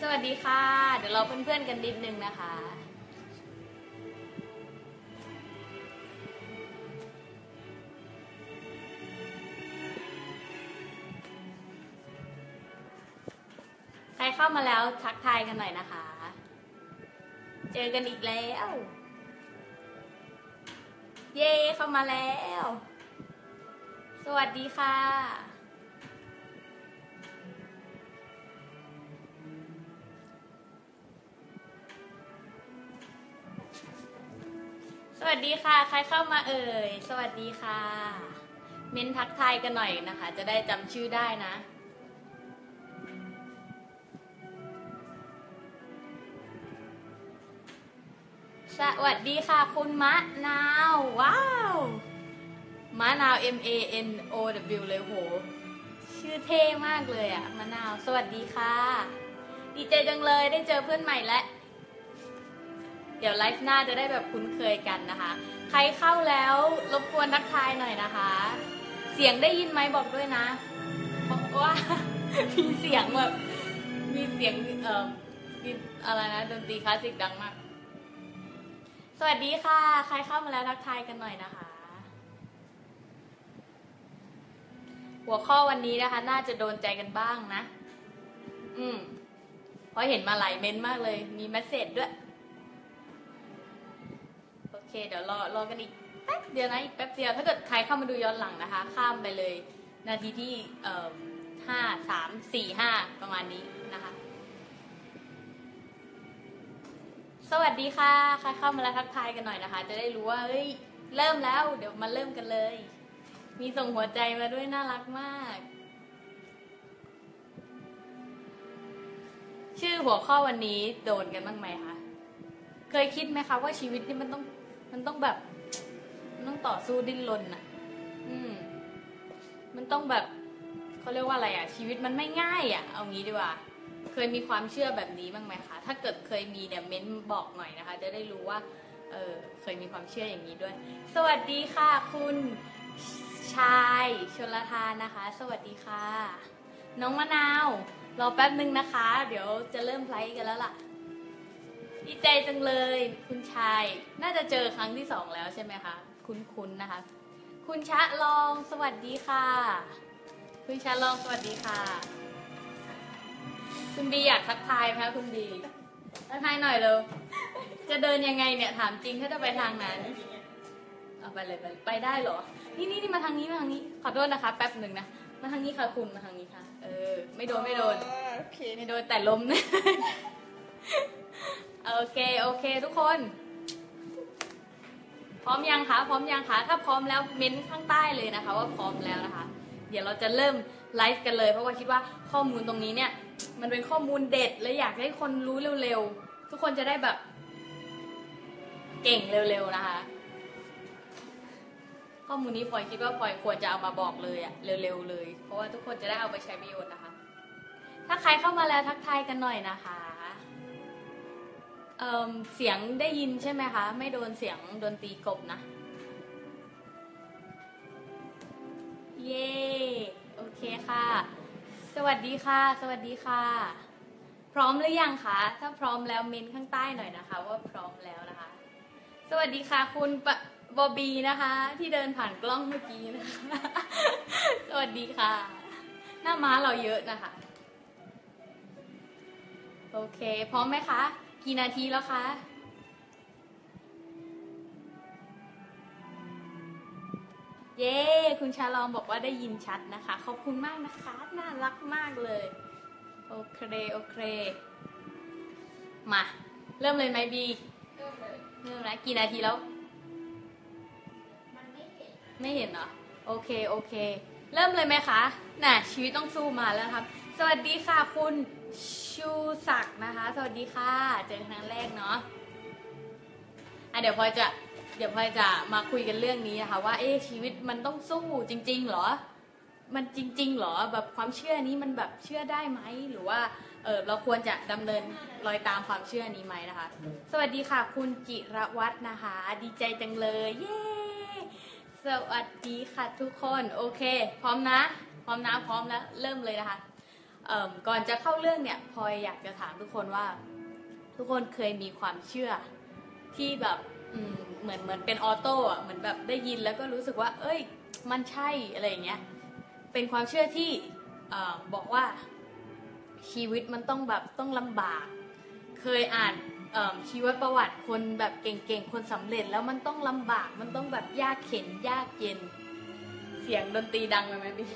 สวัสดีค่ะ เดี๋ยวเราเพื่อนๆกันนิดนึงนะคะใครเข้ามาแล้วทักทายกันหน่อยนะคะ เจอกันอีกแล้ว เย้เข้ามาแล้ว สวัสดีค่ะ สวัสดีค่ะ ใครเข้ามาเอ่ย สวัสดีค่ะ เม้นทักทายกันหน่อยนะคะ จะได้จำชื่อได้นะ สวัสดีค่ะ คุณมะนาว ว้าวมะนาว M A N O W เลยโห ชื่อเท่มากเลยอะมะนาว สวัสดีค่ะ ดีใจจังเลยได้เจอเพื่อนใหม่และ เดี๋ยวไลฟ์หน้าจะได้แบบคุ้นเคยกันนะคะ ใครเข้าแล้วรบกวนทักทายหน่อยนะคะ เสียงได้ยินไหมบอกด้วยนะ เพราะว่า มีเสียงแบบมีเสียงเอ่อมีอะไรนะดนตรีคลาสสิกดังมาก สวัสดีค่ะ ใครเข้ามาแล้วทักทายกันหน่อยนะคะ หัวข้อวันนี้นะคะ น่าจะโดนใจกันบ้างนะ อืมเพราะเห็นมาหลายเมนต์มากเลย มีแมสเซจด้วย เคเดี๋ยวรอรอกันอีกแป๊บเดียวนะอีกแป๊บเดียวถ้าเกิดใครเข้ามาดูย้อนหลังนะคะ ข้ามไปเลย นาทีที่เอ่อห้าสามสี่ห้าประมาณนี้นะคะ สวัสดีค่ะใครเข้ามาแล้วทักทายกันหน่อยนะคะ จะได้รู้ว่าเฮ้ยเริ่มแล้ว เดี๋ยวมาเริ่มกันเลย มีส่งหัวใจมาด้วยน่ารักมาก ชื่อหัวข้อวันนี้โดนกันบ้างไหมคะเคยคิดไหมคะว่าชีวิตนี่มันต้อง มันต้องแบบ มันต้องต่อสู้ดิ้นรนอะอืม มันต้องแบบเขาเรียกว่าอะไรอะชีวิตมันไม่ง่ายอะ เอางี้ดีกว่า เคยมีความเชื่อแบบนี้บ้างไหมคะ ถ้าเกิดเคยมีเนี่ยเม้นบอกหน่อยนะคะ จะได้รู้ว่า เออ เคยมีความเชื่ออย่างนี้ด้วย สวัสดีค่ะ คุณชายชลทานนะคะ สวัสดีค่ะ น้องมะนาว รอแป๊บนึงนะคะ เดี๋ยวจะเริ่มไลฟ์กันแล้วล่ะ ดีใจจังเลย คุณชาย น่าจะเจอครั้งที่สองแล้วใช่ไหมคะ คุ้นๆนะคะ คุณชะลองสวัสดีค่ะ คุณชะลองสวัสดีค่ะ คุณบีอยากทักทายไหมคะคุณบีทักทายหน่อยเร็วจะเดินยังไงเนี่ยถามจริงถ้าจะไปทางนั้นเอาไปเลยไปเลยไปได้เหรอ นี่นี่นี่มาทางนี้มาทางนี้ขอโทษนะคะ แป๊บหนึ่งนะมาทางนี้ค่ะคุณมาทางนี้ค่ะ เออ ไม่โดนไม่โดน โอเค ไม่โดนแต่ลมนะ โอเค โอเค ทุกคน พร้อมยังคะ พร้อมยังคะ ถ้าพร้อมแล้วเม้นข้างใต้เลยนะคะ ว่าพร้อมแล้วนะคะ เดี๋ยวเราจะเริ่มไลฟ์กันเลย เพราะว่าคิดว่าข้อมูลตรงนี้เนี่ย มันเป็นข้อมูลเด็ดและอยากให้คนรู้เร็วๆ ทุกคนจะได้แบบ เก่งเร็วๆนะคะ ข้อมูลนี้พลอยคิดว่าพลอยควรจะเอามาบอกเลยอะเร็วๆเลย เพราะว่าทุกคนจะได้เอาไปใช้ประโยชน์นะคะ ถ้าใครเข้ามาแล้วทักทายกันหน่อยนะคะ เอ่มเสียงได้ยินใช่ไหมคะ ไม่โดนเสียงดนตรีกบนะ เย้โอเคค่ะ สวัสดีค่ะ สวัสดีค่ะ พร้อมหรือยังคะ ถ้าพร้อมแล้วเมนข้างใต้หน่อยนะคะ ว่าพร้อมแล้วนะคะ สวัสดีค่ะคุณปบอบบีนะคะ ที่เดินผ่านกล้องเมื่อกี้นะคะ สวัสดีค่ะ หน้าม้าเราเยอะนะคะ โอเค พร้อมไหมคะ กี่นาทีแล้วคะ เย้ คุณชาลองบอกว่าได้ยินชัดนะคะ ขอบคุณมากนะคะ น่ารักมากเลย โอเค โอเค มา เริ่มเลยไหมบี เริ่มเลย เริ่มแล้วกี่นาทีแล้ว มันไม่เห็น ไม่เห็นเหรอ โอเค โอเค เริ่มเลยไหมคะ น่ะ ชีวิตต้องสู้มาแล้วครับ สวัสดีค่ะคุณ ชูศักดิ์นะคะ สวัสดีค่ะ เจอครั้งแรกเนาะอะเดี๋ยวพอยจะเดี๋ยวพอยจะมาคุยกันเรื่องนี้นะคะว่าเอ๊ชีวิตมันต้องสู้จริงๆเหรอ มันจริงๆเหรอแบบความเชื่อนี้มันแบบเชื่อได้ไหมหรือว่าเออเราควรจะดำเนินรอยตามความเชื่อนี้ไหมนะคะ สวัสดีค่ะ คุณจิรวัฒน์นะคะ ดีใจจังเลยเย้สวัสดีค่ะทุกคนโอเค พร้อมนะ พร้อมนะพร้อมแล้วเริ่มเลยนะคะ ก่อนจะเข้าเรื่องเนี่ยพลอยอยากจะถามทุกคนว่า ทุกคนเคยมีความเชื่อที่แบบเหมือนเหมือนเป็นออโต้อะเหมือนแบบได้ยินแล้วก็รู้สึกว่า เอ้ย มันใช่อะไรอย่างเงี้ยเป็นความเชื่อที่อบอกว่าชีวิตมันต้องแบบต้องลำบาก เคยอ่านชีวประวัติคนแบบเก่งๆ คนสำเร็จแล้วมันต้องลำบากมันต้องแบบยากเข็นยากเย็น เสียงดนตรีดังไหมพี่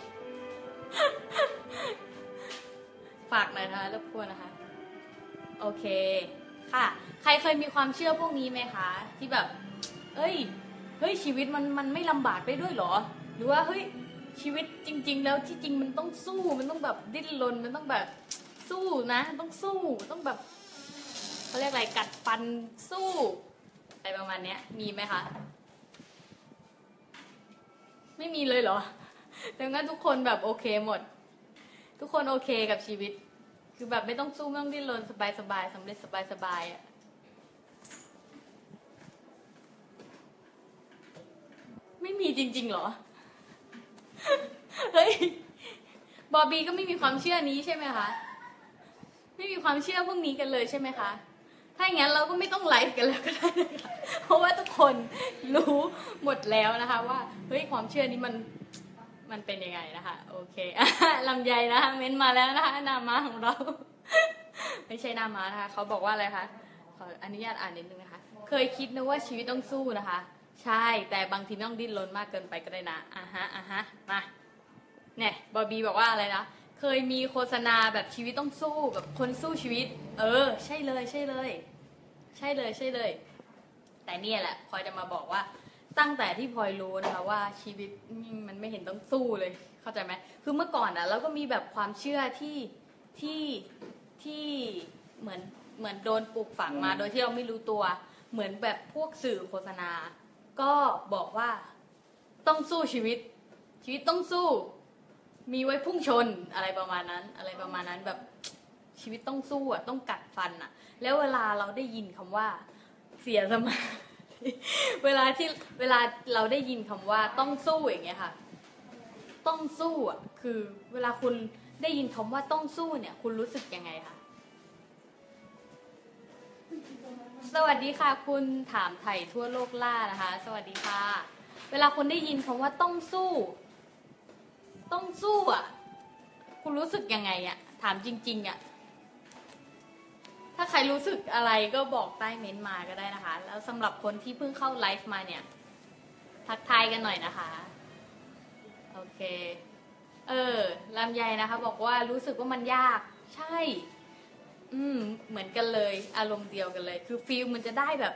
ฝากหน่อยนะคะรบกวนนะคะ โอเคค่ะ ใครเคยมีความเชื่อพวกนี้ไหมคะ ที่แบบ เอ้ย เฮ้ยชีวิตมันมันไม่ลำบากได้ด้วยหรอ หรือว่าเฮ้ยชีวิตจริง ๆ แล้วที่จริงมันต้องสู้มันต้องแบบดิ้นรนมันต้องแบบสู้นะ ต้องสู้ต้องแบบเขาเรียกอะไรกัดฟันสู้อะไรประมาณเนี้ย มีไหมคะ ไม่มีเลยเหรอดังนั้นทุกคนแบบโอเคหมด ทุกคนโอเคกับชีวิต คือแบบไม่ต้องสู้ไม่ต้องดิ้นรนสบายสบายๆสำเร็จสบายสบายๆอะไม่มีจริง ๆ หรอ เฮ้ย บอบบี้ก็ไม่มีความเชื่อนี้ใช่ไหมคะ ไม่มีความเชื่อพวกนี้กันเลยใช่ไหมคะ ถ้าอย่างนั้นเราก็ไม่ต้องไลฟ์กันแล้วก็ได้นะคะเพราะว่าทุกคนรู้หมดแล้วนะคะ ว่า เฮ้ยความเชื่อนี้มัน มันเป็นยังไงนะคะโอเคลำไยนะคะเม้นมาแล้วนะคะนามาของเรา ไม่ใช่นามานะคะเขาบอกว่าอะไรคะขออนุญาตอ่านนิดนึงนะคะ เคยคิดนะว่าชีวิตต้องสู้นะคะ ใช่แต่บางทีต้องดิ้นรนมากเกินไปก็ได้นะอะฮะอะฮะมาเนี่ยบอบบี้บอกว่าอะไรนะเคยมีโฆษณาแบบชีวิตต้องสู้แบบคนสู้ชีวิต เออ ใช่เลยใช่เลย ใช่เลยใช่เลย แต่เนี่ยแหละพลอยจะมาบอกว่า ตั้งแต่ที่พลอยรู้นะคะว่าชีวิตมันไม่เห็นต้องสู้เลย เข้าใจไหมคือเมื่อก่อนอะเราก็มีแบบความเชื่อที่ที่ที่เหมือนเหมือนโดนปลูกฝังมาโดยที่เราไม่รู้ตัว เหมือนแบบพวกสื่อโฆษณา ก็บอกว่าต้องสู้ชีวิต ชีวิตต้องสู้ มีไว้พุ่งชนอะไรประมาณนั้น อะไรประมาณนั้นแบบชีวิตต้องสู้อะต้องกัดฟันอะแล้วเวลาเราได้ยินคำว่าเสียสมาธิ เวลาที่เวลาเราได้ยินคำว่าต้องสู้อย่างเงี้ยค่ะ ต้องสู้อะคือเวลาคุณได้ยินคำว่าต้องสู้เนี่ย คุณรู้สึกยังไงคะสวัสดีค่ะ คุณถามไถ่ทั่วโลกล่านะคะ สวัสดีค่ะ เวลาคุณได้ยินคำว่าต้องสู้ ต้องสู้อะ คุณรู้สึกยังไงอะ ถามจริง ๆ อะ ถ้าใครรู้สึกอะไรก็บอกใต้เม้นต์มาก็ได้นะคะ แล้วสำหรับคนที่เพิ่งเข้าไลฟ์มาเนี่ย ทักทายกันหน่อยนะคะ โอเค เออลำไยนะคะ บอกว่ารู้สึกว่ามันยาก ใช่ อืม เหมือนกันเลย อารมณ์เดียวกันเลย คือฟิลมันจะได้แบบ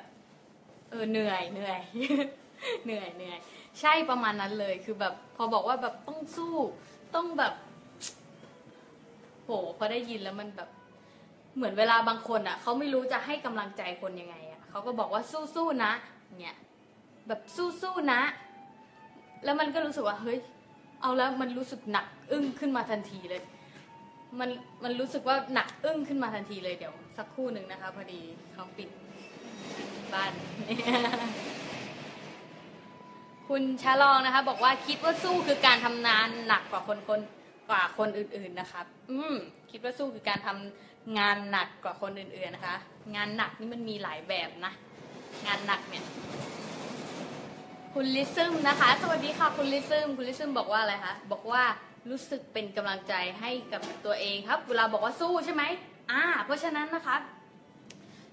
เออเหนื่อยเหนื่อย เหนื่อยเหนื่อย ใช่ประมาณนั้นเลย คือแบบ พอบอกว่าแบบต้องสู้ ต้องแบบ โห พอได้ยินแล้วมันแบบ เหมือนเวลาบางคนอะเขาไม่รู้จะให้กำลังใจคนยังไงอะเขาก็บอกว่าสู้ๆนะเนี่ยแบบสู้ๆนะ แล้วมันก็รู้สึกว่าเฮ้ยเอาแล้วมันรู้สึกหนักอึ้งขึ้นมาทันทีเลย มันมันรู้สึกว่าหนักอึ้งขึ้นมาทันทีเลยเดี๋ยวสักครู่หนึ่งนะคะพอดีเขาปิดบ้าน คุณชาลองนะคะ บอกว่าคิดว่าสู้คือการทำงานหนักกว่าคนคนกว่าคนอื่นๆนะครับ อืมคิดว่าสู้คือการทำ งานหนักกว่าคนอื่นๆนะคะ งานหนักนี่มันมีหลายแบบนะ งานหนักเนี่ย คุณลิซึมนะคะ สวัสดีค่ะคุณลิซึมคุณลิซึมบอกว่าอะไรคะ บอกว่ารู้สึกเป็นกำลังใจให้กับตัวเองครับ เวลาบอกว่าสู้ใช่ไหมอ่า เพราะฉะนั้นนะคะ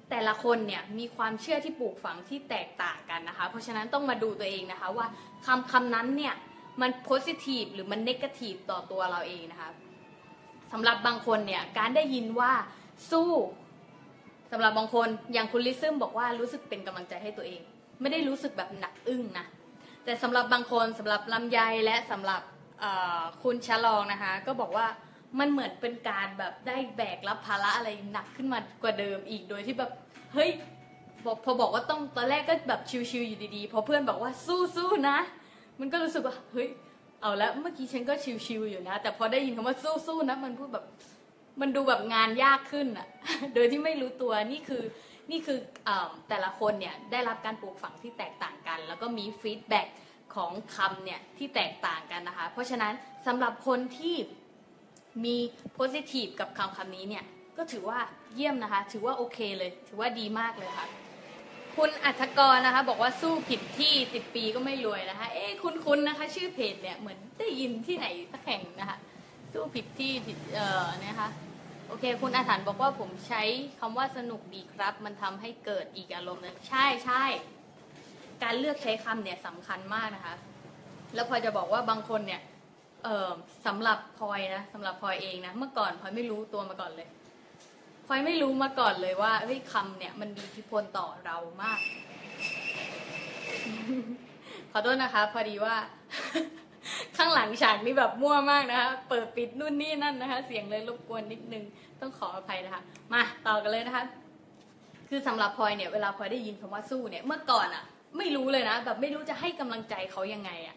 แต่ละคนเนี่ยมีความเชื่อที่ปลูกฝังที่แตกต่างกันนะคะ เพราะฉะนั้นต้องมาดูตัวเองนะคะว่าคำคำนั้นเนี่ยมันโพสิทีฟหรือมันเนกาทีฟต่อตัวเราเองนะคะ สำหรับบางคนเนี่ยการได้ยินว่าสู้สำหรับบางคนอย่างคุณลิซึมบอกว่ารู้สึกเป็นกำลังใจให้ตัวเอง ไม่ได้รู้สึกแบบหนักอึ้งนะแต่สำหรับบางคนสำหรับลำไยและสำหรับคุณชะลองนะคะ ก็บอกว่ามันเหมือนเป็นการแบบได้แบกรับภาระอะไรหนักขึ้นมากว่าเดิมอีกโดยที่แบบเฮ้ยบอกพอบอกว่าต้องตอนแรกก็แบบชิวๆอยู่ดีๆพอเพื่อนบอกว่าสู้ๆนะ มันก็รู้สึกว่าเฮ้ย เอาแล้วเมื่อกี้ฉันก็ชิวๆอยู่นะ แต่พอได้ยินคำว่าสู้ๆนะ มันพูดแบบมันดูแบบงานยากขึ้นอะโดยที่ไม่รู้ตัวนี่คือนี่คือแต่ละคนเนี่ยได้รับการปลูกฝังที่แตกต่างกัน แล้วก็มี feedbackของคำเนี่ยที่แตกต่างกันนะคะ เพราะฉะนั้นสำหรับคนที่มี positive กับคำคำนี้เนี่ยก็ถือว่าเยี่ยมนะคะ ถือว่าโอเคเลย ถือว่าดีมากเลยค่ะ คุณอัธกรนะคะบอกว่าสู้ผิดที่สิบปีก็ไม่รวยนะคะ เอ๊คุ้นๆนะคะ ชื่อเพจเนี่ยเหมือนได้ยินที่ไหนสักแห่งนะคะ สู้ผิดที่ผิดเอ่อนะคะโอเค คุณอาถรรพ์บอกว่าผมใช้คำว่าสนุกดีครับ มันทำให้เกิดอีกอารมณ์นะใช่ใช่การเลือกใช้คำเนี่ยสำคัญมากนะคะ แล้วพลอยจะบอกว่าบางคนเนี่ยเออสำหรับพลอยนะสำหรับพลอยเองนะเมื่อก่อนพลอยไม่รู้ตัวมาก่อนเลย พลอยไม่รู้มาก่อนเลยว่าเฮ้ยคำเนี่ยมันมีอิทธิพลต่อเรามาก ขอโทษนะคะ พอดีว่า ข้างหลังฉากนี่แบบมั่วมากนะคะ เปิดปิดนู่นนี่นั่นนะคะ เสียงเลยรบกวนนิดนึง ต้องขออภัยนะคะ มาต่อกันเลยนะคะ คือสำหรับพลอยเนี่ยเวลาพลอยได้ยินคำว่าสู้เนี่ยเมื่อก่อนอะไม่รู้เลยนะแบบไม่รู้จะให้กำลังใจเขายังไงอะ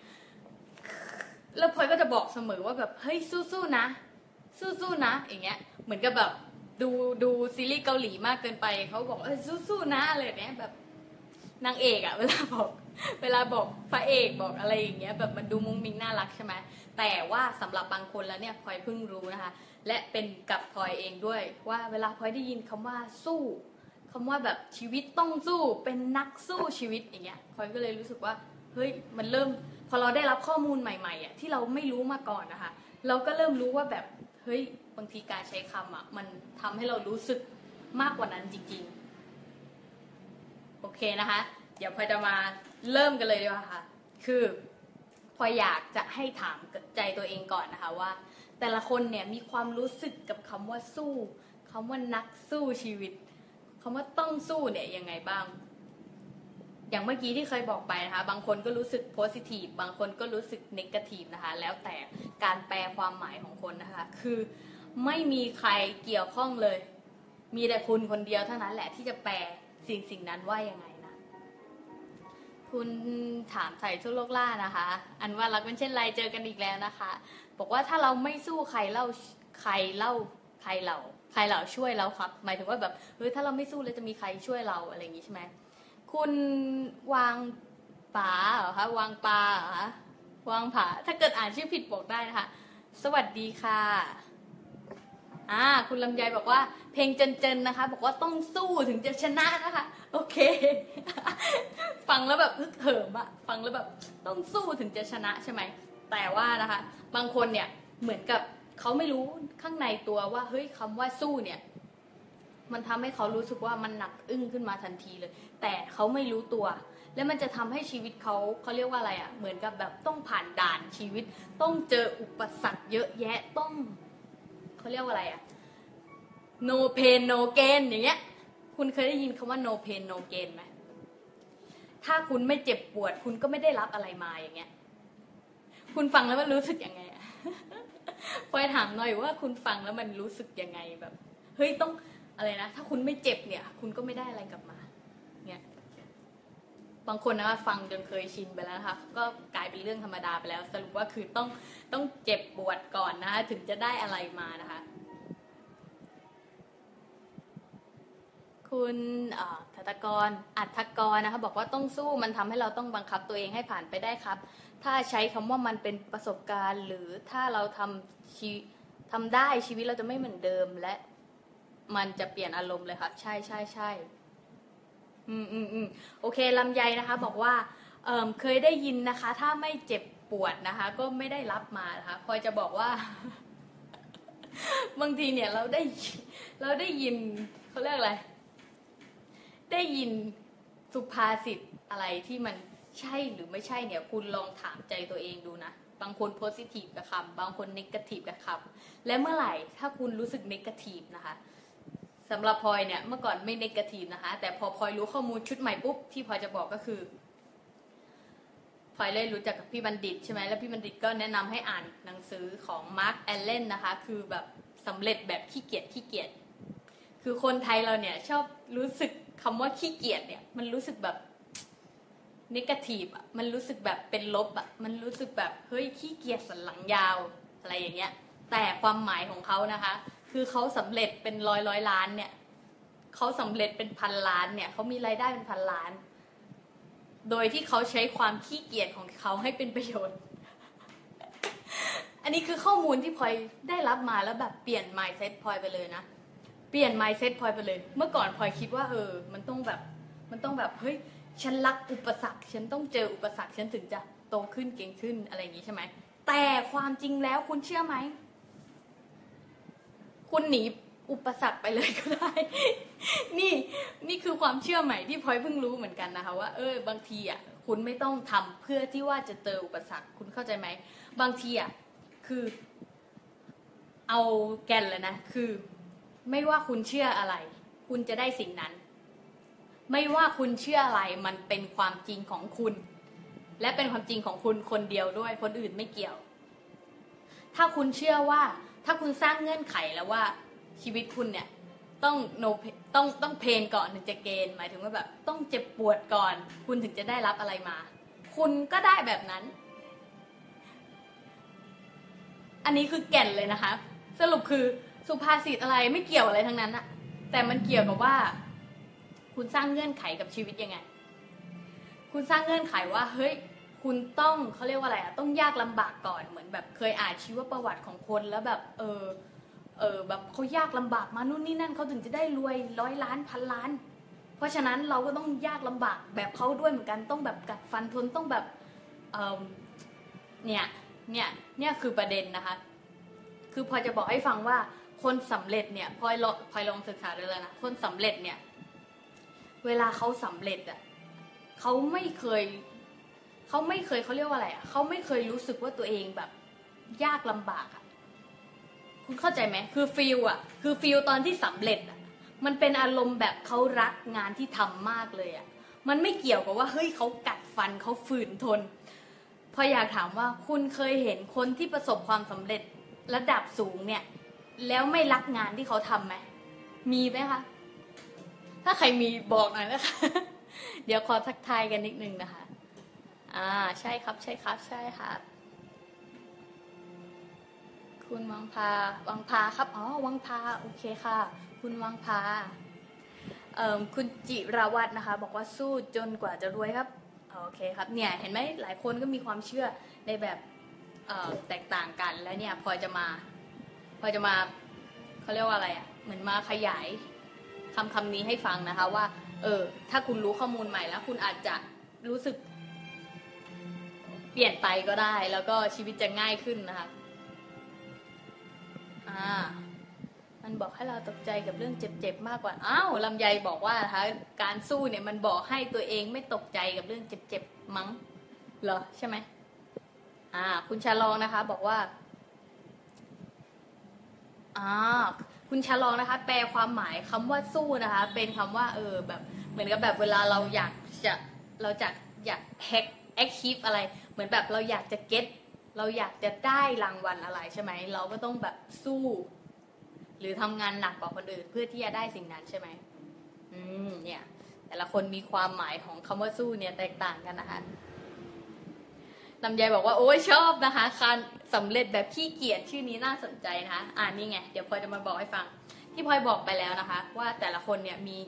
แล้วพลอยก็จะบอกเสมอว่าแบบเฮ้ยสู้ๆนะ สู้ๆนะ อย่างเงี้ย เหมือนกับแบบ ดูดูซีรีส์เกาหลีมากเกินไปเขาบอกเออสู้ๆนะอะไรเนี้ยแบบนางเอกอะเวลาบอก เวลาบอกพระเอกบอกอะไรอย่างเงี้ยแบบมันดูมุ้งมิ้งน่ารักใช่ไหมแต่ว่าสำหรับบางคนแล้วเนี่ยพลอยเพิ่งรู้นะคะ และเป็นกับพลอยเองด้วย ว่าเวลาพลอยได้ยินคำว่าสู้คำว่าแบบชีวิตต้องสู้เป็นนักสู้ชีวิตอย่างเงี้ยพลอยก็เลยรู้สึกว่าเฮ้ยมันเริ่ม พอเราได้รับข้อมูลใหม่ๆอะที่เราไม่รู้มาก่อนนะคะ เราก็เริ่มรู้ว่าแบบเฮ้ย บางทีการใช้คำอะ มันทำให้เรารู้สึกมากกว่านั้นจริงๆ โอเคนะคะ เดี๋ยวพลอยจะมาเริ่มกันเลยดีกว่าค่ะ คือพลอยอยากจะให้ถามใจตัวเองก่อนนะคะว่า แต่ละคนเนี่ยมีความรู้สึกกับคำว่าสู้คำว่านักสู้ชีวิตคำว่าต้องสู้เนี่ยยังไงบ้าง อย่างเมื่อกี้ที่เคยบอกไปนะคะ บางคนก็รู้สึกโพสิทีฟบางคนก็รู้สึกเนกาทีฟนะคะ แล้วแต่การแปลความหมายของคนนะคะ คือ ไม่มีใครเกี่ยวข้องเลย มีแต่คุณคนเดียวเท่านั้นแหละที่จะแปลสิ่งสิ่งนั้นว่ายังไงนะ คุณถามใส่ทั่วโลกล่านะคะ อันว่ารักเป็นเช่นไรเจอกันอีกแล้วนะคะ บอกว่าถ้าเราไม่สู้ใครเล่าใครเล่าใครเราใครเราช่วยเราครับ หมายถึงว่าแบบเฮ้ยถ้าเราไม่สู้แล้วจะมีใครช่วยเราอะไรอย่างงี้ใช่ไหมคุณวางป่าเหรอคะวางปลาเหรอคะวางผาถ้าเกิดอ่านชื่อผิดบอกได้นะคะ สวัสดีค่ะ อ่าคุณลำไยบอกว่าเพลงเจนๆนะคะ บอกว่าต้องสู้ถึงจะชนะนะคะ โอเค ฟังแล้วแบบฮึกเหิมอะฟังแล้วแบบต้องสู้ถึงจะชนะใช่ไหมแต่ว่านะคะ บางคนเนี่ยเหมือนกับเขาไม่รู้ข้างในตัวว่าเฮ้ยคำว่าสู้เนี่ย มันทำให้เขารู้สึกว่ามันหนักอึ้งขึ้นมาทันทีเลย แต่เขาไม่รู้ตัว แล้วมันจะทำให้ชีวิตเขาเขาเรียกว่าอะไรอะ่ะเหมือนกับแบบต้องผ่านด่านชีวิต ต้องเจออุปสรรคเยอะแยะต้อง เขาเรียกว่าอะไรอะ no pain no gain อย่างเงี้ย คุณเคยได้ยินคำว่า no pain no gain ไหมถ้าคุณไม่เจ็บปวด คุณก็ไม่ได้รับอะไรมาอย่างเงี้ย คุณฟังแล้วมันรู้สึกยังไงอะพอยถามหน่อยว่าคุณฟังแล้วมันรู้สึกยังไงแบบ เฮ้ยต้องอะไรนะ ถ้าคุณไม่เจ็บเนี่ย คุณก็ไม่ได้อะไรกลับมา บางคนนะฟังจนเคยชินไปแล้วนะคะก็กลายเป็นเรื่องธรรมดาไปแล้ว สรุปว่าคือต้องต้องเจ็บปวดก่อนนะคะถึงจะได้อะไรมานะคะ คุณทัตกรอัธกรนะคะบอกว่าต้องสู้มันทำให้เราต้องบังคับตัวเองให้ผ่านไปได้ครับ ถ้าใช้คำว่ามันเป็นประสบการณ์ หรือถ้าเราทำชีทำได้ชีวิตเราจะไม่เหมือนเดิมและมันจะเปลี่ยนอารมณ์เลยค่ะใช่ใช่ใช่ อืมอืมอืมโอเคลำไยนะคะบอกว่าเอ่เคยได้ยินนะคะ ถ้าไม่เจ็บปวดนะคะ ก็ไม่ได้รับมานะคะพลอยจะบอกว่า บางทีเนี่ยเราได้เราได้ยินเขาเรียกอะไร ได้ยินสุภาษิตอะไรที่มันใช่หรือไม่ใช่เนี่ย คุณลองถามใจตัวเองดูนะ บางคนโพสิทีฟกับคำบางคนเกทีฟกับคำและเมื่อไหร่ถ้าคุณรู้สึกเกทีฟนะคะ สำหรับพลอยเนี่ยเมื่อก่อนไม่เนกาทีฟนะคะ แต่พอพลอยรู้ข้อมูลชุดใหม่ปุ๊บที่พลอยจะบอกก็คือพลอยเลยรู้จักกับพี่บัณฑิตใช่ไหมแล้วพี่บัณฑิตก็แนะนำให้อ่านหนังสือของมาร์กแอลเลนนะคะ คือแบบสำเร็จแบบขี้เกียจขี้เกียจคือคนไทยเราเนี่ยชอบรู้สึกคำว่าขี้เกียจเนี่ย มันรู้สึกแบบ negative อะมันรู้สึกแบบเป็นลบอะมันรู้สึกแบบเฮ้ยขี้เกียจสันหลังยาวอะไรอย่างเงี้ย แต่ความหมายของเขานะคะ คือเขาสำเร็จเป็นร้อยร้อยล้านเนี่ยเขาสำเร็จเป็นพันล้านเนี่ยเขามีรายได้เป็นพันล้าน โดยที่เขาใช้ความขี้เกียจของเขาให้เป็นประโยชน์ อันนี้คือข้อมูลที่พลอยได้รับมาแล้วแบบเปลี่ยน mindset พลอยไปเลยนะ เปลี่ยน mindset พลอยไปเลย เมื่อก่อนพลอยคิดว่าเออ มันต้องแบบ มันต้องแบบ เฮ้ย ฉันรักอุปสรรค ฉันต้องเจออุปสรรค ฉันถึงจะโตขึ้นเก่งขึ้นอะไรอย่างนี้ใช่ไหม แต่ความจริงแล้วคุณเชื่อไหม คุณหนีอุปสรรคไปเลยก็ได้ นี่นี่คือความเชื่อใหม่ที่พลอยเพิ่งรู้เหมือนกันนะคะว่าเออบางทีอะคุณไม่ต้องทำเพื่อที่ว่าจะเจออุปสรรคคุณเข้าใจไหม บางทีอะคือ เอาแกนเลยนะคือ ไม่ว่าคุณเชื่ออะไร คุณจะได้สิ่งนั้น ไม่ว่าคุณเชื่ออะไรมันเป็นความจริงของคุณ และเป็นความจริงของคุณคนเดียวด้วย คนอื่นไม่เกี่ยว ถ้าคุณเชื่อว่า ถ้าคุณสร้างเงื่อนไขแล้วว่าชีวิตคุณเนี่ยต้องโนต้องต้องเพนก่อนถึงจะเกณฑ์หมายถึงว่าแบบต้องเจ็บปวดก่อน คุณถึงจะได้รับอะไรมา คุณก็ได้แบบนั้น อันนี้คือแก่นเลยนะคะ สรุปคือสุภาษิตอะไรไม่เกี่ยวอะไรทั้งนั้นอะแต่มันเกี่ยวกับว่า คุณสร้างเงื่อนไขกับชีวิตยังไง คุณสร้างเงื่อนไขว่าเฮ้ย คุณต้องเขาเรียกว่าอะไรอะต้องยากลำบากก่อนเหมือนแบบเคยอ่านชีวประวัติของคนแล้วแบบเออเออแบบเขายากลำบากมานู่นนี่นั่นเขาถึงจะได้รวยร้อยล้านพันล้าน เพราะฉะนั้นเราก็ต้องยากลำบากแบบเขาด้วยเหมือนกันต้องแบบกัดฟันทนต้องแบบเออเนี่ยเนี่ยเนี่ยคือประเด็นนะคะ คือพอจะบอกให้ฟังว่าคนสำเร็จเนี่ยพลอยลอพลอยลองศึกษาดูแล้วนะคนสำเร็จเนี่ย เวลาเขาสำเร็จอะเขาไม่เคย เขาไม่เคยเขาเรียกว่าอะไรอะเขาไม่เคยรู้สึกว่าตัวเองแบบ ยากลำบากอะคุณเข้าใจไหมคือ feel อะ คือ feel ตอนที่สำเร็จอะมันเป็นอารมณ์แบบเขารักงานที่ทำมากเลยอะมันไม่เกี่ยวกับว่าเฮ้ยเขากัดฟันเขาฝืนทน พออยากถามว่าคุณเคยเห็นคนที่ประสบความสำเร็จระดับสูงเนี่ย แล้วไม่รักงานที่เขาทำไหมมีไหมคะถ้าใครมีบอกหน่อยนะคะ เดี๋ยวขอทักทายกันนิดนึงนะคะ อ่าใช่ครับใช่ครับใช่ครับคุณวังพาวังพาครับอ๋อวังพาโอเคค่ะ คุณวังพาเอ่อคุณจิราวัตรนะคะ บอกว่าสู้จนกว่าจะรวยครับโอเคครับเนี่ยเห็นไหมหลายคนก็มีความเชื่อในแบบแตกต่างกันแล้วเนี่ยพอจะมา พอจะมาเขาเรียกว่าอะไรอะ่ะเหมือนมาขยายคำคำนี้ให้ฟังนะคะว่า เออถ้าคุณรู้ข้อมูลใหม่แล้ว คุณอาจจะรู้สึก เปลี่ยนไปก็ได้ แล้วก็ชีวิตจะง่ายขึ้นนะคะอ่ามันบอกให้เราตกใจกับเรื่องเจ็บๆมากกว่า อ้าวลำไยบอกว่านะคะการสู้เนี่ยมันบอกให้ตัวเองไม่ตกใจกับเรื่องเจ็บๆมั้งเหรอใช่ไหมอ่า คุณชาลองนะคะ บอกว่าอ่าคุณชาลองนะคะ แปลความหมายคำว่าสู้นะคะ เป็นคำว่า เออแบบ เหมือนกับแบบเวลาเราอยากจะเราจะอยากแฮก achieve อะไร เหมือนแบบเราอยากจะ get เราอยากจะได้รางวัลอะไรใช่ไหม เราก็ต้องแบบสู้ หรือทำงานหนักกว่าคนอื่น เพื่อที่จะได้สิ่งนั้นใช่ไหมอืมเนี่ย แต่ละคนมีความหมายของคำว่าสู้เนี่ยแตกต่างกันนะคะลำไยบอกว่าโอ้ยชอบนะคะการสำเร็จแบบขี้เกียจชื่อนี้น่าสนใจนะคะอ่านี่ไง เดี๋ยวพลอยจะมาบอกให้ฟัง ที่พลอยบอกไปแล้วนะคะ ว่าแต่ละคนเนี่ยมี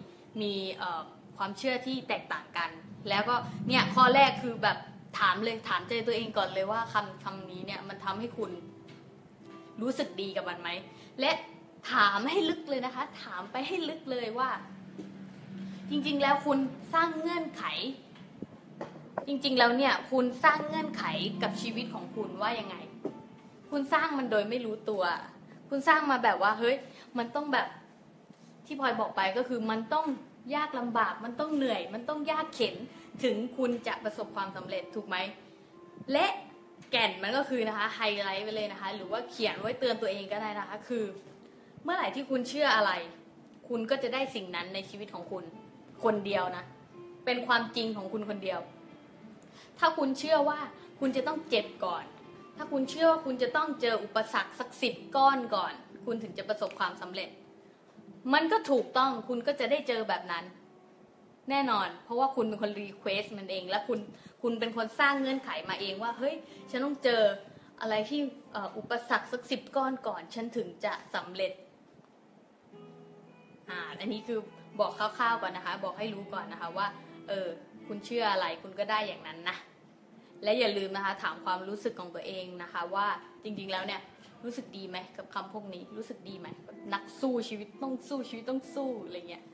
มีเอ่อ ความเชื่อที่แตกต่างกัน แล้วก็เนี่ยข้อแรกคือแบบถามเลยถามใจตัวเองก่อนเลยว่าคำคำนี้เนี่ยมันทำให้คุณรู้สึกดีกับมันไหม และถามให้ลึกเลยนะคะ ถามไปให้ลึกเลยว่า จริง ๆ แล้วคุณสร้างเงื่อนไข จริง ๆ แล้วเนี่ย คุณสร้างเงื่อนไขกับชีวิตของคุณว่ายังไง คุณสร้างมันโดยไม่รู้ตัว คุณสร้างมาแบบว่า เฮ้ย มันต้องแบบที่พลอยบอกไปก็คือมันต้อง ยากลำบากมันต้องเหนื่อย มันต้องยากเข็นถึงคุณจะประสบความสำเร็จถูกไหมและแก่นมันก็คือนะคะไฮไลท์ไปเลยนะคะ หรือว่าเขียนไว้เตือนตัวเองก็ได้นะคะ คือ เมื่อไหร่ที่คุณเชื่ออะไร คุณก็จะได้สิ่งนั้นในชีวิตของคุณคนเดียวนะ เป็นความจริงของคุณคนเดียว ถ้าคุณเชื่อว่าคุณจะต้องเจ็บก่อน ถ้าคุณเชื่อว่าคุณจะต้องเจออุปสรรคสักสิบก้อนก่อน คุณถึงจะประสบความสำเร็จ มันก็ถูกต้องคุณก็จะได้เจอแบบนั้น แน่นอน เพราะว่าคุณเป็นคนรีเควสมันเอง และคุณคุณเป็นคนสร้างเงื่อนไขมาเองว่า เฮ้ย ฉันต้องเจออะไรที่อุปสรรคสักสิบก้อนก่อน ฉันถึงจะสำเร็จอ่าอันนี้คือบอกคร่าวๆก่อนนะคะ บอกให้รู้ก่อนนะคะว่า เออ คุณเชื่ออะไรคุณก็ได้อย่างนั้นนะและอย่าลืมนะคะ ถามความรู้สึกของตัวเองนะคะ ว่าจริงๆแล้วเนี่ย รู้สึกดีไหมกับคำพวกนี้ รู้สึกดีไหมนักสู้ชีวิตต้องสู้ชีวิตต้องสู้อะไรเงี้ย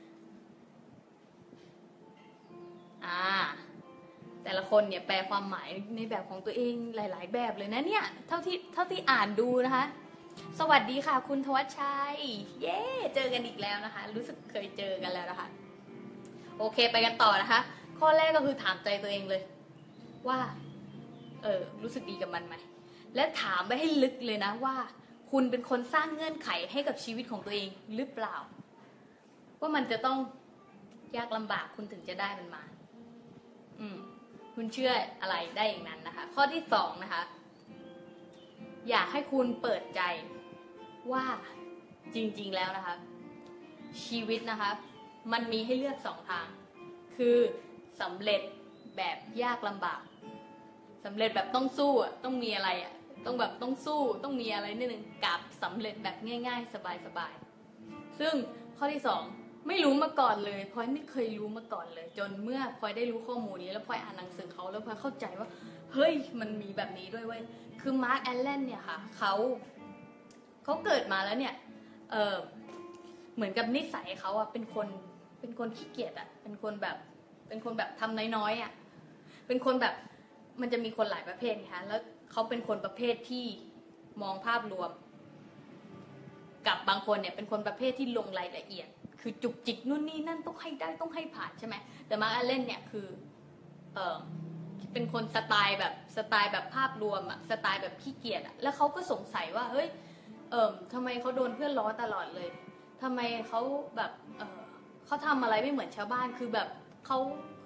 อ่า แต่ละคนเนี่ยแปลความหมายในแบบของตัวเองหลาย ๆ แบบเลยนะเนี่ย เท่าที่เท่าที่อ่านดูนะคะ สวัสดีค่ะ คุณทวัชชัย เย้ เจอกันอีกแล้วนะคะ รู้สึกเคยเจอกันแล้วนะคะ โอเคไปกันต่อนะคะ ข้อแรกก็คือถามใจตัวเองเลย ว่า เออรู้สึกดีกับมันไหม และถามไปให้ลึกเลยนะว่า คุณเป็นคนสร้างเงื่อนไขให้กับชีวิตของตัวเองหรือเปล่า ว่ามันจะต้องยากลำบากคุณถึงจะได้มันมา อืม คุณเชื่ออะไรได้อย่างนั้นนะคะ ข้อที่สองนะคะ อยากให้คุณเปิดใจว่าจริง ๆ แล้วนะคะ ชีวิตนะคะ มันมีให้เลือกสองทาง คือสำเร็จแบบยากลำบากสำเร็จแบบต้องสู้อะต้องมีอะไรอะ ต้องแบบต้องสู้ต้องมีอะไรนิดนึงกับสำเร็จแบบง่าย ๆ สบายๆ ซึ่งข้อที่สองไม่รู้มาก่อนเลยพลอยไม่เคยรู้มาก่อนเลย จนเมื่อพลอยได้รู้ข้อมูลนี้แล้วพลอยอ่านหนังสือเขาแล้วพลอยเข้าใจว่า เฮ้ยมันมีแบบนี้ด้วยเว้ยคือมาร์คแอลเลนเนี่ยค่ะเขาเขาเกิดมาแล้วเนี่ยเออเหมือนกับนิสัยเขาอะเป็นคนเป็นคนขี้เกียจอะเป็นคนแบบเป็นคนแบบทำน้อยๆอะเป็นคนแบบมันจะมีคนหลายประเภทนะคะแล้ว เขาเป็นคนประเภทที่มองภาพรวม กับบางคนเนี่ยเป็นคนประเภทที่ลงรายละเอียด คือจุกจิกนู่นนี่นั่นต้องให้ได้ต้องให้ผ่านใช่ไหมแต่มาร์คแอลเลนเนี่ยคือเออเป็นคนสไตล์แบบสไตล์แบบภาพรวมอะสไตล์แบบขี้เกียจอะแล้วเขาก็สงสัยว่าเฮ้ยเออทำไมเขาโดนเพื่อนล้อตลอดเลยทำไมเขาแบบเออเขาทำอะไรไม่เหมือนชาวบ้านคือแบบเขา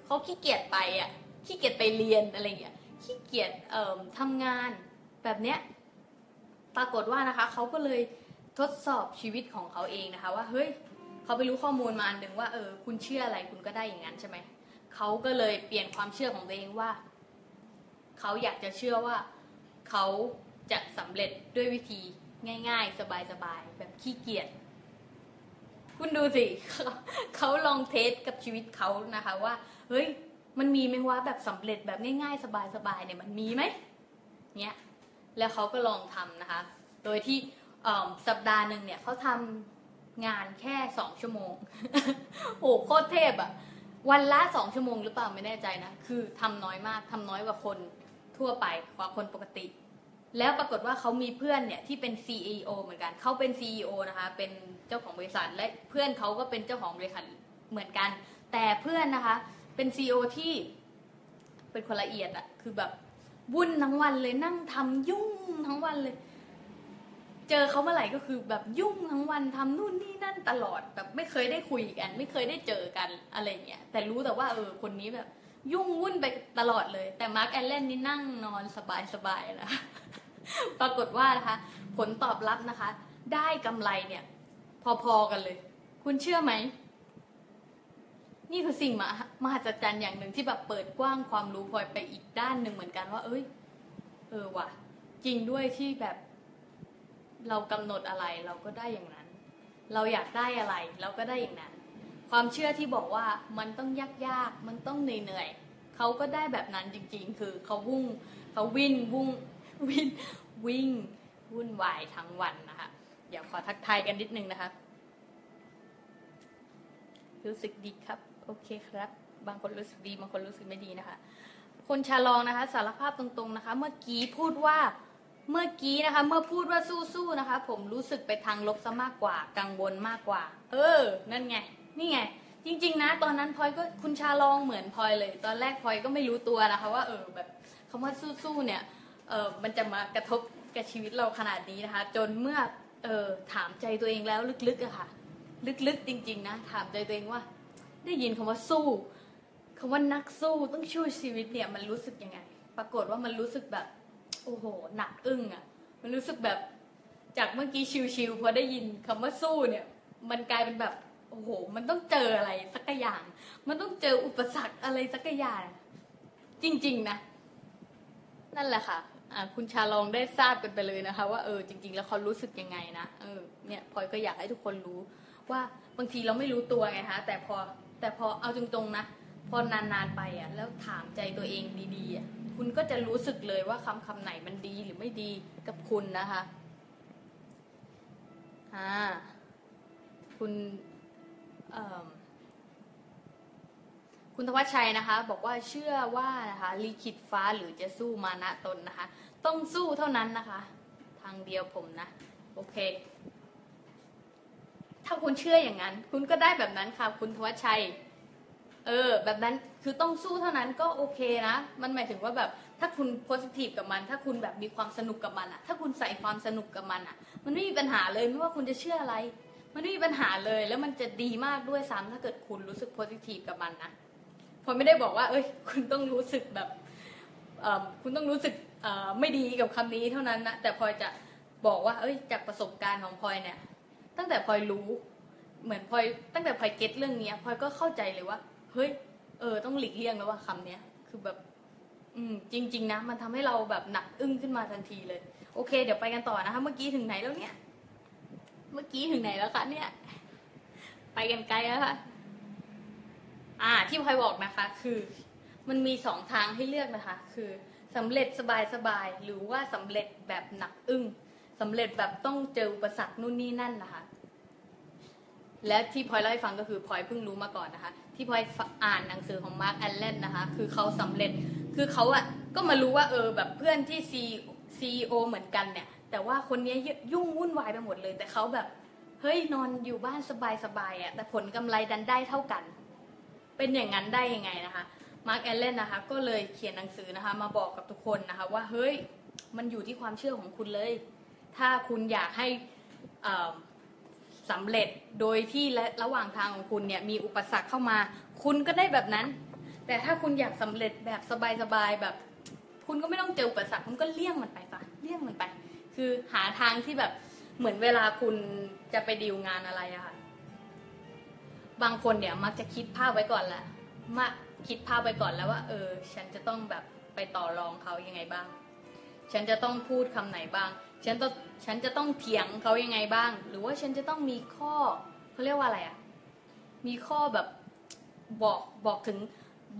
เขาขี้เกียจไปอะขี้เกียจไปเรียนอะไรอย่างเงี้ย ขี้เกียจเอ่อทำงานแบบเนี้ยปรากฏว่านะคะเขาก็เลยทดสอบชีวิตของเขาเองนะคะ ว่าเฮ้ยเขาไปรู้ข้อมูลมาอันหนึ่งว่าเออคุณเชื่ออะไรคุณก็ได้อย่างนั้นใช่ไหมเขาก็เลยเปลี่ยนความเชื่อของตัวเองว่าเขาอยากจะเชื่อว่าเขาจะสำเร็จด้วยวิธีง่าย ๆ สบายๆแบบขี้เกียจคุณดูสิเขาเขาลองเทสกับชีวิตเขานะคะว่าเฮ้ย มันมีไหมว่าแบบสำเร็จแบบง่ายๆ สบายๆเนี่ยมันมีไหมเนี่ยแล้วเขาก็ลองทำนะคะ โดยที่สัปดาห์หนึ่งเนี่ยเขาทำงานแค่สองชั่วโมงโอ้โคตรเทพอะวันละสองชั่วโมงหรือเปล่าไม่แน่ใจนะ คือทำน้อยมากทำน้อยกว่าคนทั่วไปกว่าคนปกติ แล้วปรากฏว่าเขามีเพื่อนเนี่ยที่เป็น CEO เหมือนกันเขาเป็น CEO นะคะ เป็นเจ้าของบริษัทและเพื่อนเขาก็เป็นเจ้าของบริษัทเหมือนกัน แต่เพื่อนนะคะ เป็นซีอที่เป็นคนละเอียดอะคือแบบวุ่นทั้งวันเลยนั่งทำยุ่งทั้งวันเลย เจอเขาเมื่อไหร่ก็คือแบบยุ่งทั้งวันทำนู่นนี่นั่นตลอดแบบไม่เคยได้คุยกัน ไม่เคยได้เจอกันอะไรเงี้ยแต่รู้แต่ว่าเออคนนี้แบบ ยุ่งวุ่นไปตลอดเลย แต่มาร์กแอลเลนนี่นั่งนอนสบายสบายๆนะปรากฏว่านะคะ ผลตอบรับนะคะ ได้กำไรเนี่ย พอๆกันเลย คุณเชื่อไหม นี่คือสิ่งมหามหัศจรรย์อย่างหนึ่งที่แบบเปิดกว้างความรู้พลอยไปอีกด้านหนึ่งเหมือนกันว่า เอ้ย เออว่ะ จริงด้วยที่แบบ เรากำหนดอะไรเราก็ได้อย่างนั้น เราอยากได้อะไร เราก็ได้อย่างนั้น ความเชื่อที่บอกว่ามันต้องยากยากๆมันต้องเหนื่อยเหนื่อยๆเขาก็ได้แบบนั้นจริง ๆ คือเขาวุ่งเขาวิ่งวุ่งวิ่งวิ่งวุ่นวายทั้งวันนะคะเดี๋ยวขอทักทายกันนิดนึงนะคะ รู้สึกดีครับ โอเคครับ บางคนรู้สึกดี บางคนรู้สึกไม่ดีนะคะ คนชาลองนะคะ สารภาพตรงๆนะคะ เมื่อกี้พูดว่าเมื่อกี้นะคะ เมื่อพูดว่าสู้ๆนะคะ ผมรู้สึกไปทางลบซะมากกว่า กังวลมากกว่า เออ นั่นไง นี่ไง จริง ๆ นะ ตอนนั้นพลอยก็คุณชาลองเหมือนพลอยเลย ตอนแรกพลอยก็ไม่รู้ตัวนะคะ ว่าเออแบบคำว่าสู้ๆเนี่ย เออมันจะมากระทบกับชีวิตเราขนาดนี้นะคะ จนเมื่อเออถามใจตัวเองแล้วลึกๆอะค่ะ ลึกๆจริง ๆ นะ ถามใจตัวเองว่า ได้ยินคำว่าสู้คำว่านักสู้ต้องช่วยชีวิตเนี่ยมันรู้สึกยังไง ปรากฏว่ามันรู้สึกแบบ โอ้โห หนักอึ้งอะมันรู้สึกแบบจากเมื่อกี้ชิวๆพอได้ยินคำว่าสู้เนี่ย มันกลายเป็นแบบโอ้โห มันต้องเจออะไรสักอย่าง มันต้องเจออุปสรรคอะไรสักอย่าง จริง ๆ นะ นั่นแหละค่ะคุณชาลองได้ทราบกันไปเลยนะคะ ว่าเออจริง ๆ แล้วเขารู้สึกยังไงนะเออเนี่ยพลอยก็อยากให้ทุกคนรู้ ว่าบางทีเราไม่รู้ตัวไงคะแต่พอ แต่พอเอาตรงๆนะ พอนานๆไปอะ แล้วถามใจตัวเองดีๆอะคุณก็จะรู้สึกเลยว่าคำคำไหนมันดีหรือไม่ดีกับคุณนะคะอ่าคุณเอ่อคุณธวัชชัยนะคะ บอกว่าเชื่อว่านะคะลิขิตฟ้าหรือจะสู้มานะตนนะคะ ต้องสู้เท่านั้นนะคะ ทางเดียวผมนะ โอเค ถ้าคุณเชื่ออย่างนั้น คุณก็ได้แบบนั้นค่ะคุณธวัชชัย เออ แบบนั้นคือต้องสู้เท่านั้นก็โอเคนะ มันหมายถึงว่าแบบถ้าคุณโพสิทีฟกับมัน ถ้าคุณแบบมีความสนุกกับมันอะถ้าคุณใส่ความสนุกกับมันอะมันไม่มีปัญหาเลยไม่ว่าคุณจะเชื่ออะไร มันไม่มีปัญหาเลย แล้วมันจะดีมากด้วยซ้ำถ้าเกิดคุณรู้สึกโพสิทีฟกับมันนะพอไม่ได้บอกว่า เอ้ย คุณต้องรู้สึกแบบคุณต้องรู้สึกไม่ดีกับคำนี้เท่านั้นนะแต่พลอยจะบอกว่า เอ้ย จากประสบการณ์ของพลอยเนี่ย ตั้งแต่พลอยรู้ เหมือนพลอยตั้งแต่พลอยเก็ตเรื่องเนี้ยพลอยก็เข้าใจเลยว่า เฮ้ย เออ ต้องหลีกเลี่ยงแล้วว่าคำเนี้ย คือแบบ อืม จริง ๆ นะ มันทำให้เราแบบหนักอึ้งขึ้นมาทันทีเลย โอเค เดี๋ยวไปกันต่อนะคะ เมื่อกี้ถึงไหนแล้วเนี่ย เมื่อกี้ถึงไหนแล้วคะเนี่ย ไปกันไกลแล้วค่ะ อ่า ที่พลอยบอกนะคะ คือ มันมีสองทางให้เลือกนะคะ คือสำเร็จสบายๆหรือว่าสำเร็จแบบหนักอึ้งสำเร็จแบบต้องเจออุปสรรคนู่นนี่นั่นนะคะ และที่พลอยเล่าให้ฟังก็คือพลอยเพิ่งรู้มาก่อนนะคะ ที่พลอยอ่านหนังสือของมาร์กแอนเลนนะคะ คือเขาสำเร็จคือเขาอะก็มารู้ว่าเออแบบเพื่อนที่ซีซีโอเหมือนกันเนี่ย แต่ว่าคนนี้ยุ่งวุ่นวายไปหมดเลย แต่เขาแบบเฮ้ยนอนอยู่บ้านสบายๆอะแต่ผลกำไรดันได้เท่ากัน เป็นอย่างนั้นได้ยังไงนะคะมาร์กแอนเลนนะคะก็เลยเขียนหนังสือนะคะ มาบอกกับทุกคนนะคะ ว่าเฮ้ยมันอยู่ที่ความเชื่อของคุณเลย ถ้าคุณอยากให้อ่า สำเร็จโดยที่และระหว่างทางของคุณเนี่ยมีอุปสรรคเข้ามา คุณก็ได้แบบนั้น แต่ถ้าคุณอยากสำเร็จแบบสบายๆแบบ คุณก็ไม่ต้องเจออุปสรรคคุณก็เลี่ยงมันไปปะเลี่ยงมันไป คือหาทางที่แบบเหมือนเวลาคุณจะไปดีลงานอะไรอะค่ะบางคนเนี่ยมักจะคิดภาพไว้ก่อนแหละมาคิดภาพไว้ก่อนแล้วว่า เออ ฉันจะต้องแบบไปต่อรองเขายังไงบ้าง ฉันจะต้องพูดคำไหนบ้าง ฉันต้องฉันจะต้องเถียงเขายังไงบ้าง หรือว่าฉันจะต้องมีข้อเขาเรียกว่าอะไรอะมีข้อแบบบอกบอกถึง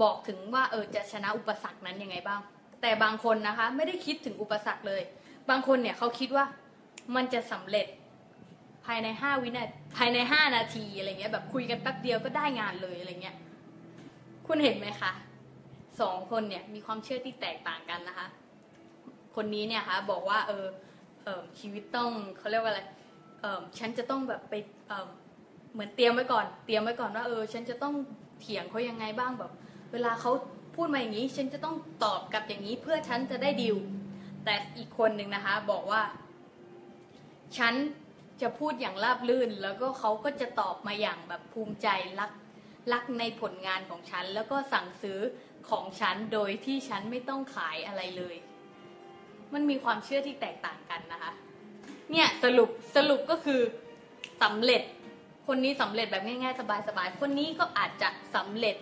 บอกถึงว่าเออจะชนะอุปสรรคนั้นยังไงบ้าง แต่บางคนนะคะ ไม่ได้คิดถึงอุปสรรคเลย บางคนเนี่ยเขาคิดว่ามันจะสำเร็จภายในห้าวินาภายในห้านาทีอะไรเงี้ยแบบคุยกันแป๊บเดียวก็ได้งานเลยอะไรเงี้ยคุณเห็นไหมคะสองคนเนี่ยมีความเชื่อที่แตกต่างกันนะคะ คนนี้เนี่ยคะบอกว่าเออ ชีวิตต้องเขาเรียกว่าอะไรเออฉันจะต้องแบบไปเออเหมือนเตรียมไว้ก่อน เตรียมไว้ก่อนว่าเออ ฉันจะต้องเถียงเขายังไงบ้างแบบ เวลาเขาพูดมาอย่างนี้ ฉันจะต้องตอบกลับอย่างนี้เพื่อฉันจะได้ดิว แต่อีกคนหนึ่งนะคะ บอกว่า ฉันจะพูดอย่างราบรื่น แล้วก็เขาก็จะตอบมาอย่างแบบภูมิใจรักรักในผลงานของฉัน แล้วก็สั่งซื้อของฉันโดยที่ฉันไม่ต้องขายอะไรเลย มันมีความเชื่อที่แตกต่างกันนะคะ เนี่ยสรุปสรุปก็คือสำเร็จ คนนี้สำเร็จแบบง่ายๆ สบายๆ คนนี้ก็อาจจะสำเร็จ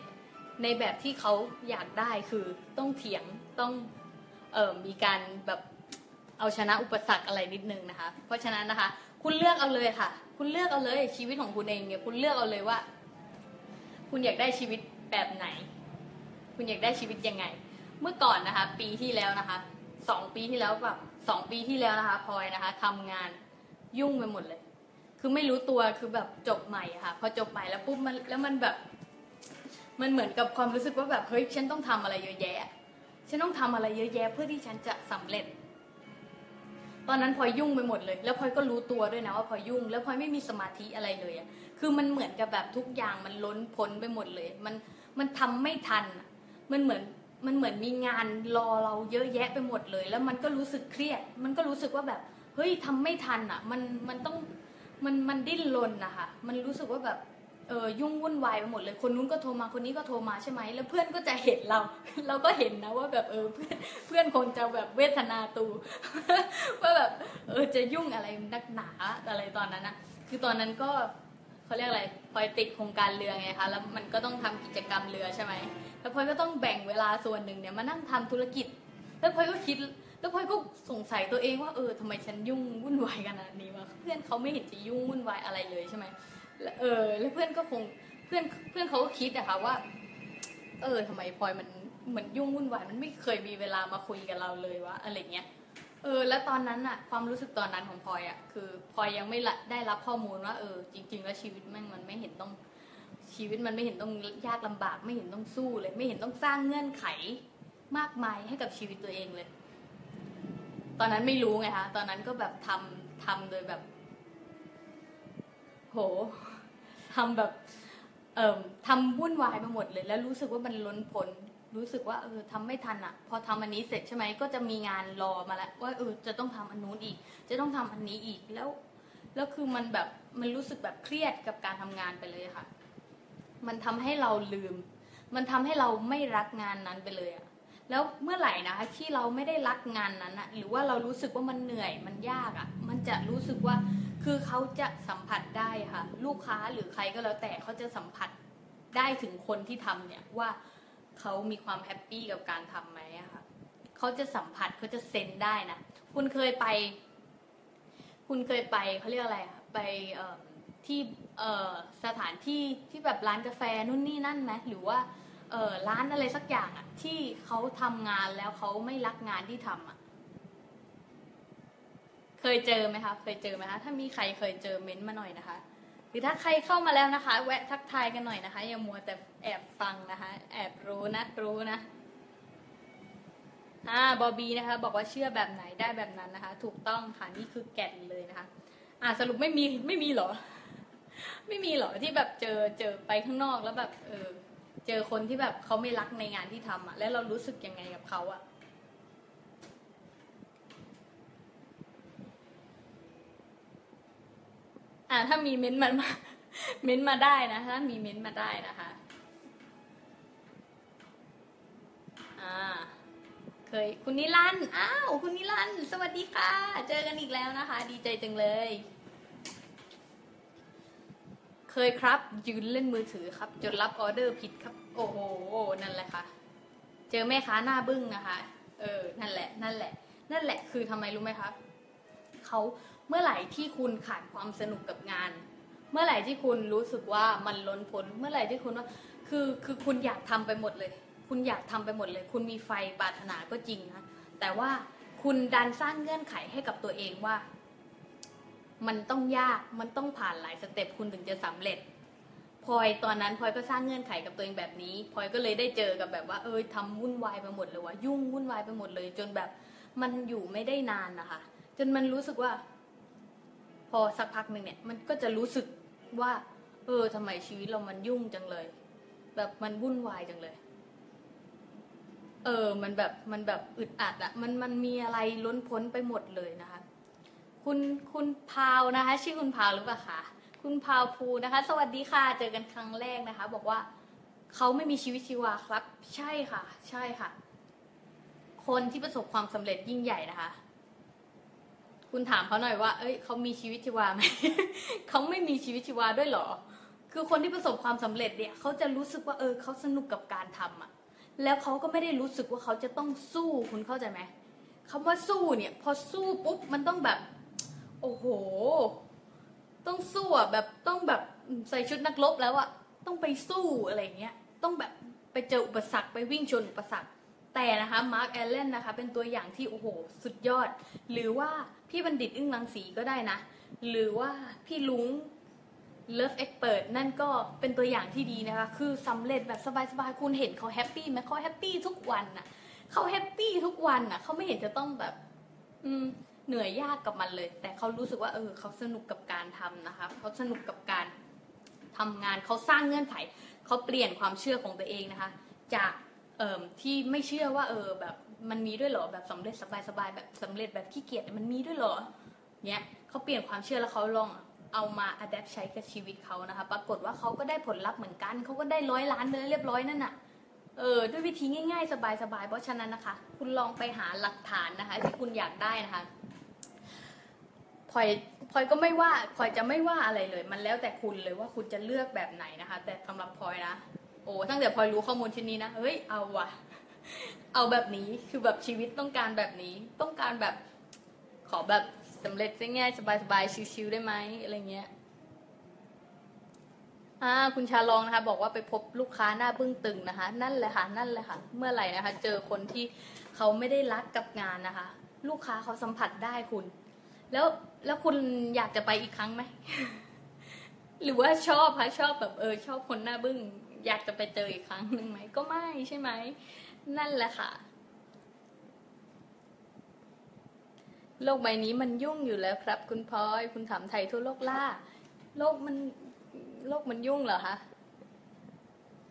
ในแบบที่เขาอยากได้คือต้องเถียงต้องเออมีการแบบเอาชนะอุปสรรคอะไรนิดนึงนะคะ เพราะฉะนั้นนะคะ คุณเลือกเอาเลยค่ะ คุณเลือกเอาเลยชีวิตของคุณเองเนี่ยคุณเลือกเอาเลยว่า คุณอยากได้ชีวิตแบบไหน คุณอยากได้ชีวิตยังไง เมื่อก่อนนะคะ ปีที่แล้วนะคะ สองปีที่แล้วแบบสองปีที่แล้วนะคะพลอยนะคะทำงานยุ่งไปหมดเลย คือไม่รู้ตัวคือแบบจบใหม่ะค่ะ พอจบใหม่แล้วปุ๊บมันแล้วมันแบบ มันเหมือนกับความรู้สึกว่าแบบเฮ้ยฉันต้องทำอะไรเยอะแยะ ฉันต้องทำอะไรเยอะแยะ เพื่อที่ฉันจะสำเร็จ ตอนนั้นพลอยยุ่งไปหมดเลย แล้วพลอยก็รู้ตัวด้วยนะว่าพลอยยุ่ง แล้วพลอยไม่มีสมาธิอะไรเลยอะคือมันเหมือนกับแบบทุกอย่างมันล้นพ้นไปหมดเลย มันมันทำไม่ทัน มันเหมือน มันเหมือนมีงานรอเราเยอะแยะไปหมดเลย แล้วมันก็รู้สึกเครียด มันก็รู้สึกว่าแบบเฮ้ยทำไม่ทันอะ มันมันต้องมันมันดิ้นรนนะคะมันรู้สึกว่าแบบเออยุ่งวุ่นวายไปหมดเลย คนนู้นก็โทรมาคนนี้ก็โทรมาใช่ไหมแล้วเพื่อนก็จะเห็นเรา เราก็เห็นนะว่าแบบเออเพื่อนเพื่อนคงจะแบบเวทนาตูว่าแบบเออจะยุ่งอะไรนักหนาอะไรตอนนั้นนะคือตอนนั้นก็ เขาเรียกอะไรพลอยติดโครงการเรือไงคะแล้วมันก็ต้องทำกิจกรรมเรือใช่ไหมแล้วพลอยก็ต้องแบ่งเวลาส่วนหนึ่งเนี่ยมานั่งทำธุรกิจ แล้วพลอยก็คิด แล้วพลอยก็สงสัยตัวเองว่าเออทำไมฉันยุ่งวุ่นวายขนาดนี้วะเพื่อนเขาไม่เห็นจะยุ่งวุ่นวายอะไรเลยใช่ไหมเออ แล้วเพื่อนก็คงเพื่อนเพื่อนเขาก็คิดอะค่ะว่า เออทำไมพลอยมันเหมือนยุ่งวุ่นวายมันไม่เคยมีเวลามาคุยกับเราเลยวะอะไรเงี้ย เออ แล้วตอนนั้นอะความรู้สึกตอนนั้นของพลอยอะคือพลอยยังไม่ได้รับข้อมูลว่าเออ จริง ๆ แล้วชีวิตแม่งมันไม่เห็นต้อง ชีวิตมันไม่เห็นต้องยากลำบาก ไม่เห็นต้องสู้เลย ไม่เห็นต้องสร้างเงื่อนไขมากมายให้กับชีวิตตัวเองเลย ตอนนั้นไม่รู้ไงคะตอนนั้นก็แบบทำทำโดยแบบ โหทำแบบ เอ่อทำวุ่นวายไปหมดเลย แล้วรู้สึกว่ามันล้นพ้น รู้สึกว่าเออทำไม่ทันอะ่ะ พอทำอันนี้เสร็จใช่ไหมก็จะมีงานรอมาแล้วว่าเออจะต้องทำอันนู้นอีก จะต้องทำอันนี้อีกแล้ว แล้วคือมันแบบมันรู้สึกแบบเครียดกับการทำงานไปเลยค่ะ มันทำให้เราลืม มันทำให้เราไม่รักงานนั้นไปเลยอะแล้วเมื่อไหร่นะคะที่เราไม่ได้รักงานนั้นอะหรือว่าเรารู้สึกว่ามันเหนื่อยมันยากอะมันจะรู้สึกว่าคือเขาจะสัมผัสได้ค่ะ ลูกค้าหรือใครก็แล้วแต่เขาจะสัมผัสได้ถึงคนที่ทำเนี่ยว่า เขามีความ happy กับการทำไหมอะค่ะเขาจะสัมผัสเขาจะ sense ได้นะ คุณเคยไป คุณเคยไปเขาเรียกอะไรอะไปที่สถานที่ที่แบบร้านกาแฟนู่นนี่นั่นไหมหรือว่าเร้านอะไรสักอย่างอะที่เขาทำงานแล้วเขาไม่รักงานที่ทำอะเคยเจอไหมคะ เคยเจอไหมคะ ถ้ามีใครเคยเจอเม้นต์มาหน่อยนะคะ รือถ้าใครเข้ามาแล้วนะคะ แวะทักทายกันหน่อยนะคะ อย่ามัวแต่แอบฟังนะคะ แอบรู้นะรู้นะอ่าบอบีนะคะ บอกว่าเชื่อแบบไหนได้แบบนั้นนะคะ ถูกต้องค่ะนี่คือแก่นเลยนะคะ อ่าสรุปไม่มีไม่มีหรอ ไม่มีหรอที่แบบเจอเจอไปข้างนอกแล้วแบบ เออ เจอคนที่แบบเขาไม่รักในงานที่ทำอะแล้วเรารู้สึกยังไงกับเขาอะ อ่าถ้ามีเม้นต์มันมาเม้นต์มาได้นะถ้ามีเม้นต์มาได้นะคะอ่าเคยคุณนิรันด์อ้าวคุณนิรันด์สวัสดีค่ะ เจอกันอีกแล้วนะคะ ดีใจจังเลย เคยครับ ยืนเล่นมือถือครับ จนรับออเดอร์ผิดครับ โอ้โหนั่นแหละค่ะ เจอแม่ค้าหน้าบึ้งนะคะ เออ นั่นแหละ นั่นแหละ นั่นแหละ คือทำไมรู้ไหมคะเขา เมื่อไหร่ที่คุณขาดความสนุกกับงาน เมื่อไหร่ที่คุณรู้สึกว่ามันล้นพ้น เมื่อไหร่ที่คุณว่าคือคือคุณอยากทำไปหมดเลย คุณอยากทำไปหมดเลย คุณมีไฟปรารถนาก็จริงนะแต่ว่าคุณดันสร้างเงื่อนไขให้กับตัวเองว่า มันต้องยากมันต้องผ่านหลายสเต็ปคุณถึงจะสำเร็จพลอยตอนนั้นพลอยก็สร้างเงื่อนไขกับตัวเองแบบนี้พลอยก็เลยได้เจอกับแบบว่า เออทำวุ่นวายไปหมดเลยว่ายุ่งวุ่นวายไปหมดเลย จนแบบมันอยู่ไม่ได้นานนะคะ จนมันรู้สึกว่า อสักพักหนึ่งเนี่ย มันก็จะรู้สึกว่า เออทำไมชีวิตเรามันยุ่งจังเลย แบบมันวุ่นวายจังเลย เออ มันแบบมันแบบอึดอัดอะมันมันมีอะไรล้นพ้นไปหมดเลยนะคะ คุณคุณพาวนะคะ ชื่อคุณพาวหรือเปล่าคะคุณพาวภูนะคะ สวัสดีค่ะ เจอกันครั้งแรกนะคะ บอกว่าเขาไม่มีชีวิตชีวาครับ ใช่ค่ะ ใช่ค่ะ คนที่ประสบความสำเร็จยิ่งใหญ่นะคะ คุณถามเขาหน่อยว่า เอ้ยเขามีชีวิตชีวาไหม เขาไม่มีชีวิตชีวาด้วยหรอ คือคนที่ประสบความสำเร็จเนี่ยเขาจะรู้สึกว่าเออเขาสนุกกับการทำอะแล้วเขาก็ไม่ได้รู้สึกว่าเขาจะต้องสู้คุณเข้าใจไหมคำว่าสู้เนี่ย พอสู้ปุ๊บมันต้องแบบ โอ้โห ต้องสู้อะแบบต้องแบบใส่ชุดนักรบแล้วอะต้องไปสู้อะไรเงี้ย ต้องแบบไปเจออุปสรรคไปวิ่งชนอุปสรรคแต่นะคะมาร์คแอลเลนนะคะเป็นตัวอย่างที่โอ้โหสุดยอด หรือว่า พี่บัณฑิตอึ้งรังสีก็ได้นะ หรือว่าพี่ลุง Love Expert นั่นก็เป็นตัวอย่างที่ดีนะคะ คือสำเร็จแบบสบายๆ คุณเห็นเขา happy ไหมเขา happy ทุกวันน่ะเขา happy ทุกวันน่ะเขาไม่เห็นจะต้องแบบ อืมเหนื่อยยากกับมันเลย แต่เขารู้สึกว่า เออเขาสนุกกับการทำนะคะเขาสนุกกับการทำงานเขาสร้างเงื่อนไขเขาเปลี่ยนความเชื่อของตัวเองนะคะ จากเอ่อที่ไม่เชื่อว่า เออแบบ มันมีด้วยเหรอแบบสำเร็จสบายๆแบบสำเร็จแบบขี้เกียจมันมีด้วยเหรอเนี่ยเขาเปลี่ยนความเชื่อแล้วเขาลองเอามาอัดแอปใช้กับชีวิตเขานะคะ ปรากฏว่าเขาก็ได้ผลลัพธ์เหมือนกันเขาก็ได้ร้อยล้านเลยเรียบร้อยนั่นน่ะเออด้วยวิธีง่ายๆ สบายๆ เพราะฉะนั้นนะคะ คุณลองไปหาหลักฐานนะคะที่คุณอยากได้นะคะพลอยพลอยก็ไม่ว่าพลอยจะไม่ว่าอะไรเลย มันแล้วแต่คุณเลยว่าคุณจะเลือกแบบไหนนะคะ แต่สำหรับพลอยนะโอ้ตั้งแต่พลอยรู้ข้อมูลชิ้นนี้นะเฮ้ยเอาว่ะ เอาแบบนี้คือแบบชีวิตต้องการแบบนี้ ต้องการแบบขอแบบสำเร็จง่ายๆสบายๆชิวๆได้ไหมอะไรเงี้ยออ่าคุณชาลองนะคะ บอกว่าไปพบลูกค้าหน้าบึ้งตึงนะคะ นั่นแหละค่ะนั่นแหละค่ะ เมื่อไหร่นะคะ เจอคนที่เขาไม่ได้รักกับงานนะคะ ลูกค้าเขาสัมผัสได้คุณ แล้วแล้วคุณอยากจะไปอีกครั้งไหมหรือว่าชอบคะชอบแบบเออชอบคนหน้าบึ้งอยากจะไปเจออีกครั้งหนึ่งไหมก็ไม่ใช่ไหม นั่นแหละค่ะ โลกใบนี้มันยุ่งอยู่แล้วครับ คุณพลอย คุณถามไทยทั่วโลกล่า โลกมันโลกมันยุ่งเหรอคะ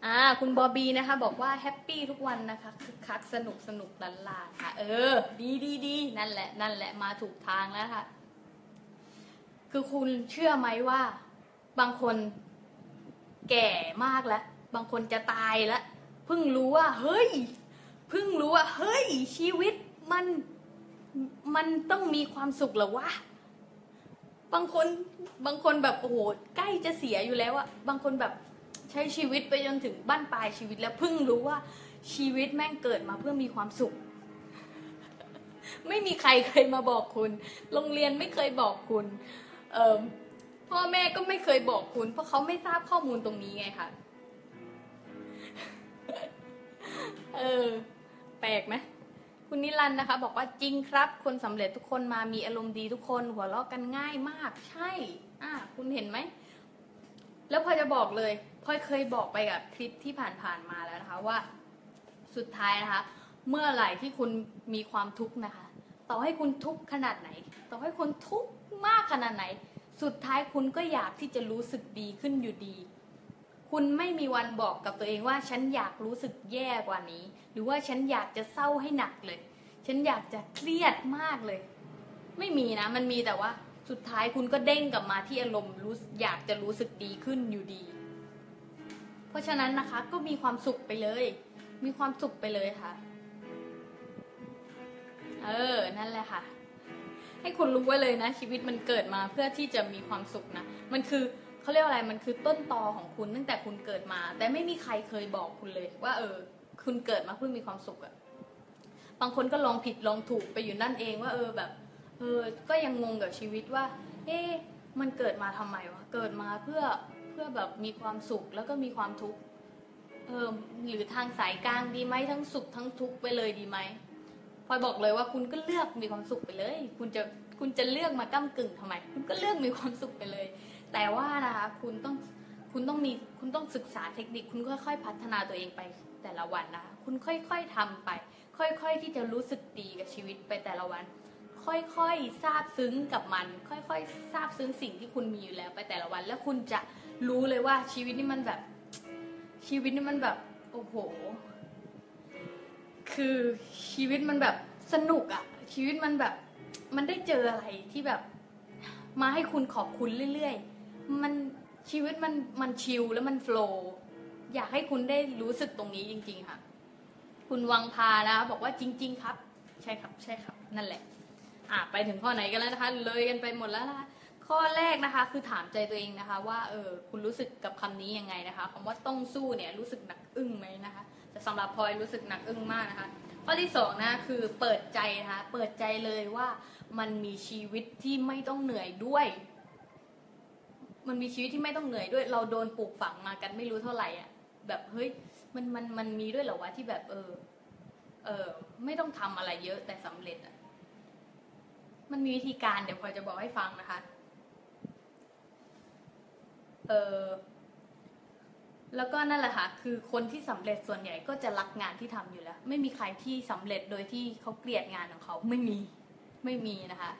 อ่าคุณบอบบีนะคะบอกว่าแฮปปี้ทุกวันนะคะคึกคักสนุกสนุกลันลาค่ะ เออ ดีดีดีนั่นแหละ นั่นแหละมาถูกทางแล้วค่ะ คือคุณเชื่อไหมว่า บางคนแก่มากแล้ว บางคนจะตายแล้วเพิ่งรู้ว่า เฮ้ย เพิ่งรู้ว่า เฮ้ย ชีวิตมันมันต้องมีความสุขหรอวะ บางคนบางคนแบบโอ้โหใกล้จะเสียอยู่แล้วอะบางคนแบบใช้ชีวิตไปจนถึงบ้านปลายชีวิตแล้วเพิ่งรู้ว่าชีวิตแม่งเกิดมาเพื่อมีความสุข ไม่มีใครเคยมาบอกคุณ โรงเรียนไม่เคยบอกคุณเออพ่อแม่ก็ไม่เคยบอกคุณ เพราะเขาไม่ทราบข้อมูลตรงนี้ไงคะ เออ ปลกไหมคุณนิรันดร์นะคะ บอกว่าจริงครับ คนสำเร็จทุกคนมามีอารมณ์ดีทุกคน หัวเราะกันง่ายมาก ใช่ อะคุณเห็นไหม แล้วพอจะบอกเลยพอยเคยบอกไปกับคลิปที่ผ่านๆมาแล้วนะคะว่า สุดท้ายนะคะ เมื่อไหร่ที่คุณมีความทุกข์นะคะ ต่อให้คุณทุกข์ขนาดไหน ต่อให้คุณทุกข์มากขนาดไหน สุดท้ายคุณก็อยากที่จะรู้สึกดีขึ้นอยู่ดี คุณไม่มีวันบอกกับตัวเองว่าฉันอยากรู้สึกแย่กว่านี้ หรือว่าฉันอยากจะเศร้าให้หนักเลย ฉันอยากจะเครียดมากเลย ไม่มีนะ มันมีแต่ว่า สุดท้ายคุณก็เด้งกลับมาที่อารมณ์รู้อยากจะรู้สึกดีขึ้นอยู่ดี เพราะฉะนั้นนะคะก็มีความสุขไปเลย มีความสุขไปเลยค่ะ เออ นั่นแหละค่ะ ให้คุณรู้ไว้เลยนะ ชีวิตมันเกิดมาเพื่อที่จะมีความสุขนะ มันคือ เขาเรียกว่าอะไรมันคือต้นตอของคุณตั้งแต่คุณเกิดมา แต่ไม่มีใครเคยบอกคุณเลย ว่า เออ คุณเกิดมาเพื่อมีความสุขอะบางคนก็ลองผิดลองถูกไปอยู่นั่นเองว่า เออแบบเออก็ยังงงกับชีวิตว่า เอ๊ะมันเกิดมาทำไมวะเกิดมาเพื่อเพื่อแบบมีความสุขแล้วก็มีความทุกข์เออหรือทางสายกลางดีไหมทั้งสุขทั้งทุกข์ไปเลยดีไหมพลอยบอกเลยว่าคุณก็เลือกมีความสุขไปเลย คุณจะคุณจะเลือกมาก้ากึ่งทำไม คุณก็เลือกมีความสุขไปเลย แต่ว่านะคะคุณต้องคุณต้องมีคุณต้องศึกษาเทคนิค คุณค่อยๆ พัฒนาตัวเองไปแต่ละวันนะคะคุณค่อยๆทำไป ค่อยๆที่จะรู้สึกดีกับชีวิตไปแต่ละวัน ค่อยๆซาบซึ้งกับมัน ค่อยๆซาบซึ้งสิ่งที่คุณมีอยู่แล้วไปแต่ละวัน แล้วคุณจะรู้เลยว่าชีวิตนี่มันแบบ ชีวิตนี่มันแบบโอ้โห คือชีวิตมันแบบสนุกอะชีวิตมันแบบ มันได้เจออะไรที่แบบ มาให้คุณขอบคุณเรื่อยๆ มันชีวิตมันมันชิลแล้วมันโฟล์อยากให้คุณได้รู้สึกตรงนี้จริง ๆ ค่ะ คุณวังพานะบอกว่าจริง ๆ ครับ ใช่ครับ ใช่ครับ นั่นแหละ อะไปถึงข้อไหนกันแล้วนะคะ เลยกันไปหมดแล้วนะคะข้อแรกนะคะ คือถามใจตัวเองนะคะ ว่าเออคุณรู้สึกกับคำนี้ยังไงนะคะคำว่าต้องสู้เนี่ยรู้สึกหนักอึ้งไหมนะคะแต่สำหรับพลอยรู้สึกหนักอึ้งมากนะคะ ข้อที่สองนะคือเปิดใจนะคะเปิดใจเลยว่ามันมีชีวิตที่ไม่ต้องเหนื่อยด้วย มันมีชีวิตที่ไม่ต้องเหนื่อยด้วย เราโดนปลูกฝังมากันไม่รู้เท่าไหร่อะ แบบเฮ้ยมันมันมันมีด้วยเหรอวะที่แบบ เออ เออ ไม่ต้องทำอะไรเยอะแต่สำเร็จอะ มันมีวิธีการเดี๋ยวพอจะบอกให้ฟังนะคะ เออแล้วก็นั่นแหละค่ะ คือคนที่สำเร็จส่วนใหญ่ก็จะรักงานที่ทำอยู่แล้ว ไม่มีใครที่สำเร็จโดยที่เขาเกลียดงานของเขาไม่มี ไม่มีนะคะ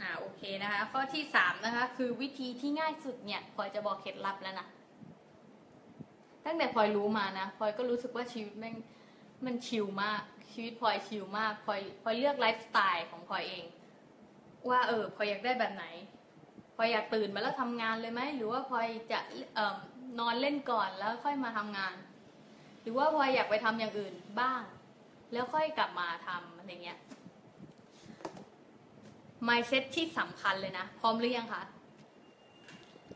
อ่าโอเคนะคะ ข้อที่สามนะคะ คือวิธีที่ง่ายสุดเนี่ยพลอยจะบอกเคล็ดลับแล้วนะตั้งแต่พลอยรู้มานะพลอยก็รู้สึกว่าชีวิตแม่งมันชิลมาก ชีวิตพลอยชิลมากพลอยพลอยเลือกไลฟ์สไตล์ของพลอยเอง ว่าเออพลอยอยากได้แบบไหนพลอยอยากตื่นมาแล้วทำงานเลยไหมหรือว่าพลอยจะเอ่อนอนเล่นก่อนแล้วค่อยมาทำงาน หรือว่าพลอยอยากไปทำอย่างอื่นบ้าง แล้วค่อยกลับมาทำอะไรเงี้ย mindset ที่สำคัญเลยนะ พร้อมหรือยังคะ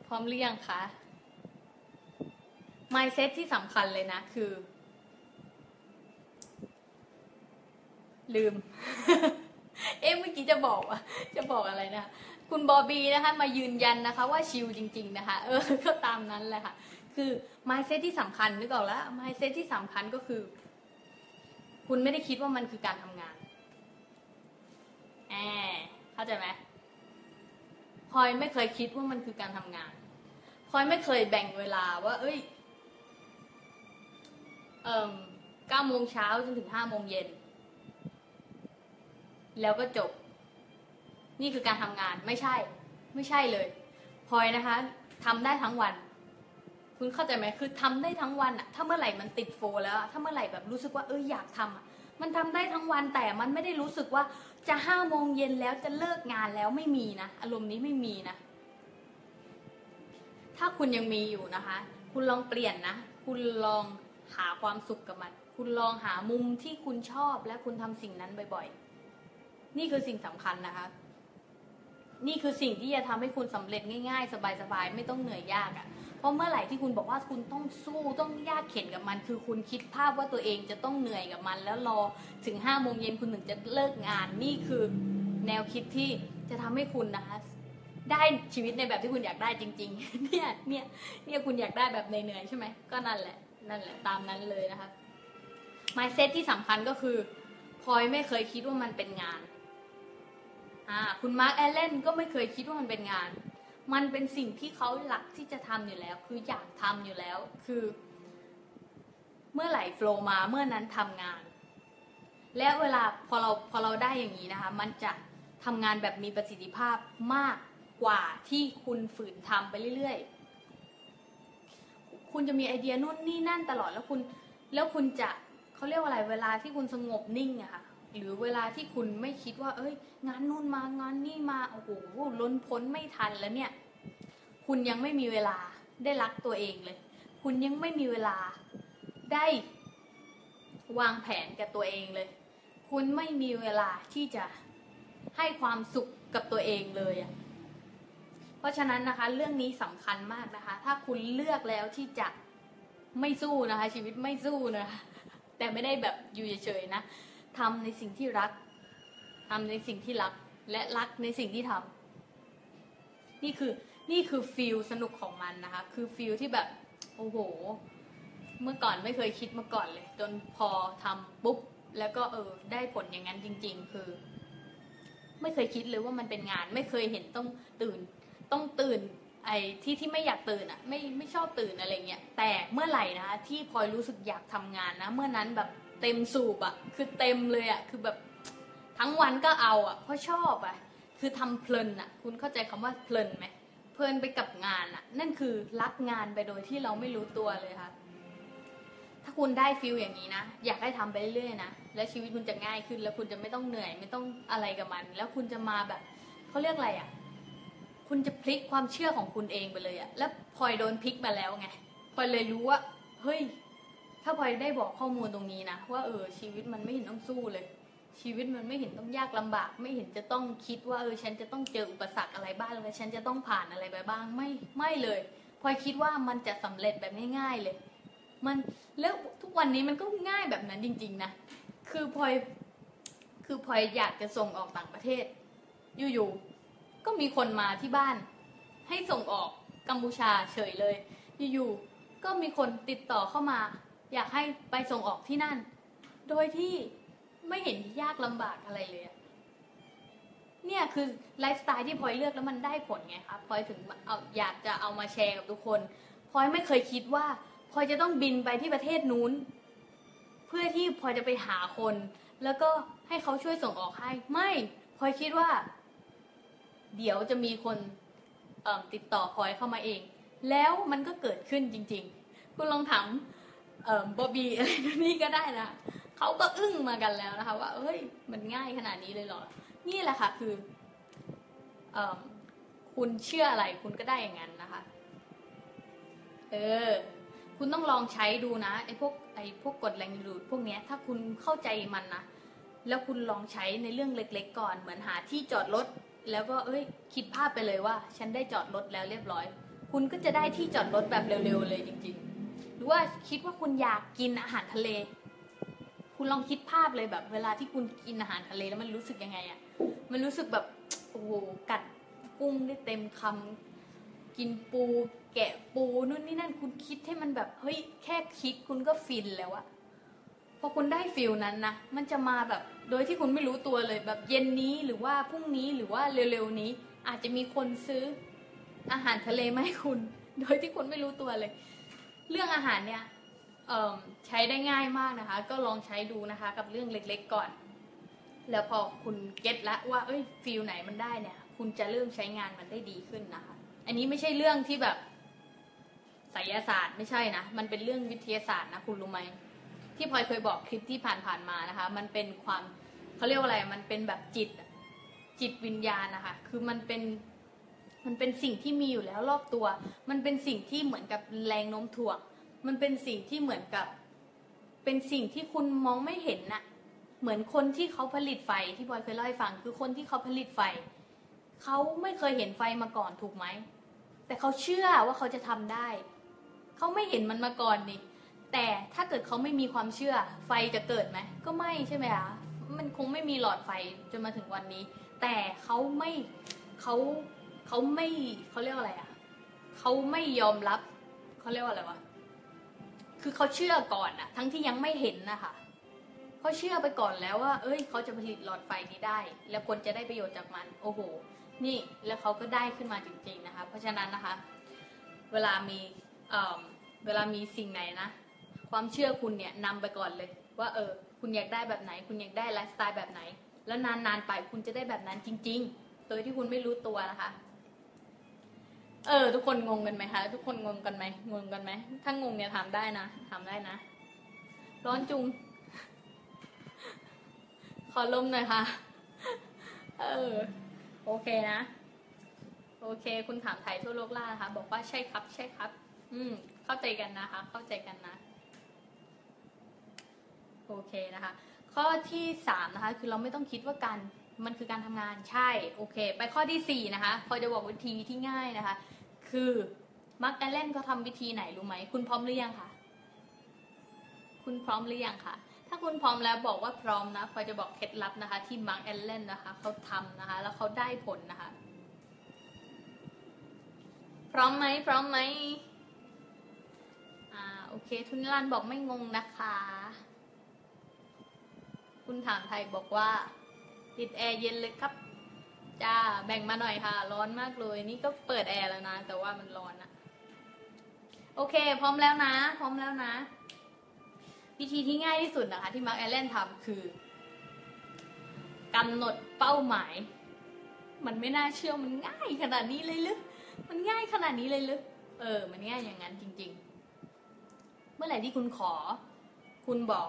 พร้อมหรือยังคะ mindset ที่สำคัญเลยนะ คือ ลืม เอ๊ะเมื่อกี้จะบอกว่าจะบอกอะไรนะคุณบอบีนะคะมายืนยันนะคะ ว่าชิลจริง ๆ นะคะ เออ ก็ตามนั้นแหละค่ะ คือ mindset ที่สำคัญนึกออกแล้ว mindset ที่สำคัญก็คือ คุณไม่ได้คิดว่ามันคือการทำงานแอบ เข้าใจไหมพลอยไม่เคยคิดว่ามันคือการทำงานพลอยไม่เคยแบ่งเวลาว่า เอ้ย เอ่อเก้าโมงเช้าจนถึงห้าโมงเย็น แล้วก็จบ นี่คือการทำงานไม่ใช่ ไม่ใช่เลยพลอยนะคะทำได้ทั้งวัน คุณเข้าใจไหมคือทำได้ทั้งวันอะถ้าเมื่อไหร่มันติดโฟแล้ว ถ้าเมื่อไหร่แบบรู้สึกว่าเอออยากทำอะมันทำได้ทั้งวันแต่มันไม่ได้รู้สึกว่า จะห้าโมงเย็นแล้วจะเลิกงานแล้วไม่มีนะ อารมณ์นี้ไม่มีนะ ถ้าคุณยังมีอยู่นะคะ คุณลองเปลี่ยนนะ คุณลองหาความสุขกับมัน คุณลองหามุมที่คุณชอบและคุณทำสิ่งนั้นบ่อยๆ นี่คือสิ่งสำคัญนะคะ นี่คือสิ่งที่จะทำให้คุณสำเร็จง่าย ๆ สบายๆ ไม่ต้องเหนื่อยยากอะ่ะ เพราะเมื่อไหร่ที่คุณบอกว่าคุณต้องสู้ต้องยากเข็นกับมัน คือคุณคิดภาพว่าตัวเองจะต้องเหนื่อยกับมัน แล้วรอถึงห้าโมงเย็นคุณถึงจะเลิกงานนี่คือแนวคิดที่จะทำให้คุณนะคะได้ชีวิตในแบบที่คุณอยากได้จริง ๆ เนี่ยเนี่ยเนี่ยคุณอยากได้แบบเหนื่อยๆใช่ไหมก็นั่นแหละนั่นแหละตามนั้นเลยนะคะ mindset ที่สำคัญก็คือพลอยไม่เคยคิดว่ามันเป็นงานอ่าคุณมาร์คแอลเลนก็ไม่เคยคิดว่ามันเป็นงาน มันเป็นสิ่งที่เขารักที่จะทำอยู่แล้ว คืออยากทำอยู่แล้ว คือ เมื่อไหร่ flow มาเมื่อนั้นทำงาน และเวลาพอเราพอเราได้อย่างนี้นะคะ มันจะทำงานแบบมีประสิทธิภาพมากกว่าที่คุณฝืนทำไปเรื่อยๆ คุณจะมีไอเดียนู่นนี่นั่นตลอดแล้วคุณ แล้วคุณจะเขาเรียกว่าอะไรเวลาที่คุณสงบนิ่งอะค่ะ หรือเวลาที่คุณไม่คิดว่า เอ้ย งานนู่นมางานนี่มาโอ้โหล้นพ้นไม่ทันแล้วเนี่ย คุณยังไม่มีเวลาได้รักตัวเองเลย คุณยังไม่มีเวลาได้วางแผนกับตัวเองเลย คุณไม่มีเวลาที่จะให้ความสุขกับตัวเองเลยอะเพราะฉะนั้นนะคะ เรื่องนี้สำคัญมากนะคะ ถ้าคุณเลือกแล้วที่จะไม่สู้นะคะ ชีวิตไม่สู้นะคะแต่ไม่ได้แบบอยู่เฉยๆนะ ทำในสิ่งที่รักทำในสิ่งที่รัก และรักในสิ่งที่ทำนี่คือนี่คือฟิลสนุกของมันนะคะ คือฟิลที่แบบ โอ้โห เมื่อก่อนไม่เคยคิดมาก่อนเลย จนพอทำปุ๊บ แล้วก็เออ ได้ผลอย่างนั้นจริง ๆ คือ ไม่เคยคิดเลยว่ามันเป็นงาน ไม่เคยเห็นต้องตื่น ต้องตื่น ไอ้ที่ที่ไม่อยากตื่นอะ่ะ ไม่ไม่ชอบตื่นอะไรเงี้ย แต่เมื่อไหร่นะคะที่พลอยรู้สึกอยากทำงานนะ เมื่อนั้นแบบ เต็มสูบอะคือเต็มเลยอะคือแบบทั้งวันก็เอาอะเพราะชอบอะคือทำเพลินอะคุณเข้าใจคำว่าเพลินไหมเพลินไปกับงานอะนั่นคือรักงานไปโดยที่เราไม่รู้ตัวเลยค่ะถ้าคุณได้ฟิลอย่างนี้นะ อยากให้ทำไปเรื่อยๆนะแล้วชีวิตคุณจะง่ายขึ้น แล้วคุณจะไม่ต้องเหนื่อย ไม่ต้องอะไรกับมัน แล้วคุณจะมาแบบเขาเรียกอะไรอะคุณจะพลิกความเชื่อของคุณเองไปเลยอะแล้วพลอยโดนพลิกมาแล้วไงพลอยเลยรู้ว่าเฮ้ย ถ้าพลอยได้บอกข้อมูลตรงนี้นะว่าเออชีวิตมันไม่เห็นต้องสู้เลย ชีวิตมันไม่เห็นต้องยากลำบาก ไม่เห็นจะต้องคิดว่าเออฉันจะต้องเจออุปสรรคอะไรบ้างแล้วฉันจะต้องผ่านอะไรไปบ้างไม่ไม่เลยพลอยคิดว่ามันจะสำเร็จแบบง่ายๆเลย มันแล้วทุกวันนี้มันก็ง่ายแบบนั้นจริง ๆนะคือพลอยคือพลอยอยากจะส่งออกต่างประเทศ อยู่ๆก็มีคนมาที่บ้าน ให้ส่งออกกัมพูชาเฉยเลย อยู่ๆก็มีคนติดต่อเข้ามา อยากให้ไปส่งออกที่นั่น โดยที่ไม่เห็นยากลำบากอะไรเลยเนี่ยคือไลฟ์สไตล์ที่พลอยเลือกแล้วมันได้ผลไงคะพลอยถึงเอาอยากจะเอามาแชร์กับทุกคนพลอยไม่เคยคิดว่าพลอยจะต้องบินไปที่ประเทศนู้น เพื่อที่พลอยจะไปหาคน แล้วก็ให้เขาช่วยส่งออกให้ ไม่พลอยคิดว่า เดี๋ยวจะมีคนติดต่อพลอยเข้ามาเอง แล้วมันก็เกิดขึ้นจริง ๆ คุณลองถาม บอบบี้อะไรนี่ก็ได้นะเขาก็อึ้งมากันแล้วนะคะ ว่าเฮ้ยมันง่ายขนาดนี้เลยเหรอ นี่แหละค่ะคืออคุณเชื่ออะไรคุณก็ได้อย่างนั้นนะคะ เออ คุณต้องลองใช้ดูนะไอ้พวกไอ้พวกกฎแรงดูดพวกเนี้ยถ้าคุณเข้าใจมันนะแล้วคุณลองใช้ในเรื่องเล็ก ๆ ก่อน เหมือนหาที่จอดรถแล้วก็เอ้ย คิดภาพไปเลยว่า ฉันได้จอดรถแล้วเรียบร้อย คุณก็จะได้ที่จอดรถแบบเร็วๆเลยจริง ๆ ว่าคิดว่าคุณอยากกินอาหารทะเล คุณลองคิดภาพเลยแบบ เวลาที่คุณกินอาหารทะเลแล้วมันรู้สึกยังไงอะ่ะ มันรู้สึกแบบโอ้โหกัดกุ้งได้เต็มคำกินปู แกะปูนู่นนี่นั่นคุณคิดให้มันแบบเฮ้ยแค่คิดคุณก็ฟินแล้วอะพอคุณได้ฟิลนั้นนะมันจะมาแบบโดยที่คุณไม่รู้ตัวเลยแบบเย็นนี้หรือว่าพรุ่งนี้หรือว่าเร็วๆนี้ อาจจะมีคนซื้ออาหารทะเลมาให้คุณ โดยที่คุณไม่รู้ตัวเลย เรื่องอาหารเนี่ยใช้ได้ง่ายมากนะคะ ก็ลองใช้ดูนะคะกับเรื่องเล็กๆก่อน แล้วพอคุณเก็ตแล้วว่าเอ้ยฟิลไหนมันได้เนี่ย คุณจะเริ่มใช้งานมันได้ดีขึ้นนะคะ อันนี้ไม่ใช่เรื่องที่แบบไสยศาสตร์ไม่ใช่นะ มันเป็นเรื่องวิทยาศาสตร์นะคุณรู้ไหมที่พลอยเคยบอกคลิปที่ผ่านๆมานะคะ มันเป็นความเขาเรียกว่าอะไร มันเป็นแบบจิตจิตวิญญาณนะคะ คือมันเป็น มันเป็นสิ่งที่มีอยู่แล้วรอบตัว มันเป็นสิ่งที่เหมือนกับแรงโน้มถ่วง มันเป็นสิ่งที่เหมือนกับ เป็นสิ่งที่คุณมองไม่เห็นน่ะ เหมือนคนที่เขาผลิตไฟที่บอยเคยเล่าให้ฟัง คือคนที่เขาผลิตไฟ เขาไม่เคยเห็นไฟมาก่อนถูกไหม แต่เขาเชื่อว่าเขาจะทำได้ เขาไม่เห็นมันมาก่อนนี่ แต่ถ้าเกิดเขาไม่มีความเชื่อ ไฟจะเกิดไหม ก็ไม่ใช่ไหมคะ มันคงไม่มีหลอดไฟจนมาถึงวันนี้ แต่เขาไม่เขา เขาไม่เขาเรียกว่าอะไรอะเขาไม่ยอมรับเขาเรียกว่าอะไรวะคือเขาเชื่อก่อนอะทั้งที่ยังไม่เห็นนะคะเขาเชื่อไปก่อนแล้วว่า เอ้ยเขาจะผลิตหลอดไฟนี้ได้ แล้วคนจะได้ประโยชน์จากมัน โอ้โห นี่แล้วเขาก็ได้ขึ้นมาจริงๆนะคะ เพราะฉะนั้นนะคะ เวลามีเอ่อเวลามีสิ่งไหนนะ ความเชื่อคุณเนี่ยนำไปก่อนเลย ว่าเออ คุณอยากได้แบบไหน คุณอยากได้ไลฟ์สไตล์แบบไหน แล้วนานๆไปคุณจะได้แบบนั้นจริง ๆ โดยที่คุณไม่รู้ตัวนะคะ เออ ทุกคนงงกันไหมคะ ทุกคนงงกันไหมงงกันไหมถ้างงเนี่ยถามได้นะถามได้นะ ร้อนจุง ขอลมหน่อยค่ะ เออ โอเคนะ โอเค คุณถามไทยทั่วโลกล่านะคะบอกว่าใช่ครับ ใช่ครับ อืม เข้าใจกันนะคะ เข้าใจกันนะ โอเคนะคะ ข้อที่สามนะคะ คือเราไม่ต้องคิดว่าการมันคือการทำงานใช่ โอเค ไปข้อที่สี่นะคะพลอยจะบอกวิธีที่ง่ายนะคะ คือมาร์ค แอลเลนเขาทำวิธีไหนรู้ไหม คุณพร้อมหรือยังคะคุณพร้อมหรือยังคะถ้าคุณพร้อมแล้วบอกว่าพร้อมนะพลอยจะบอกเคล็ดลับนะคะ ที่มาร์ค แอลเลนนะคะเขาทำนะคะ แล้วเขาได้ผลนะคะ พร้อมไหมพร้อมไหมอ่าโอเค ทุนลันบอกไม่งงนะคะ คุณถามไทยบอกว่า ติดแอร์เย็นเลยครับ จ้าแบ่งมาหน่อยค่ะ ร้อนมากเลย นี่ก็เปิดแอร์แล้วนะ แต่ว่ามันร้อนอะโอเค พร้อมแล้วนะ พร้อมแล้วนะ วิธีที่ง่ายที่สุดนะคะ ที่มาร์ค แอลเลนทำคือกำหนดเป้าหมาย มันไม่น่าเชื่อมันง่ายขนาดนี้เลยหรือมันง่ายขนาดนี้เลยหรือเออ มันง่ายอย่างนั้นจริง ๆ เมื่อไหร่ที่คุณขอ คุณบอก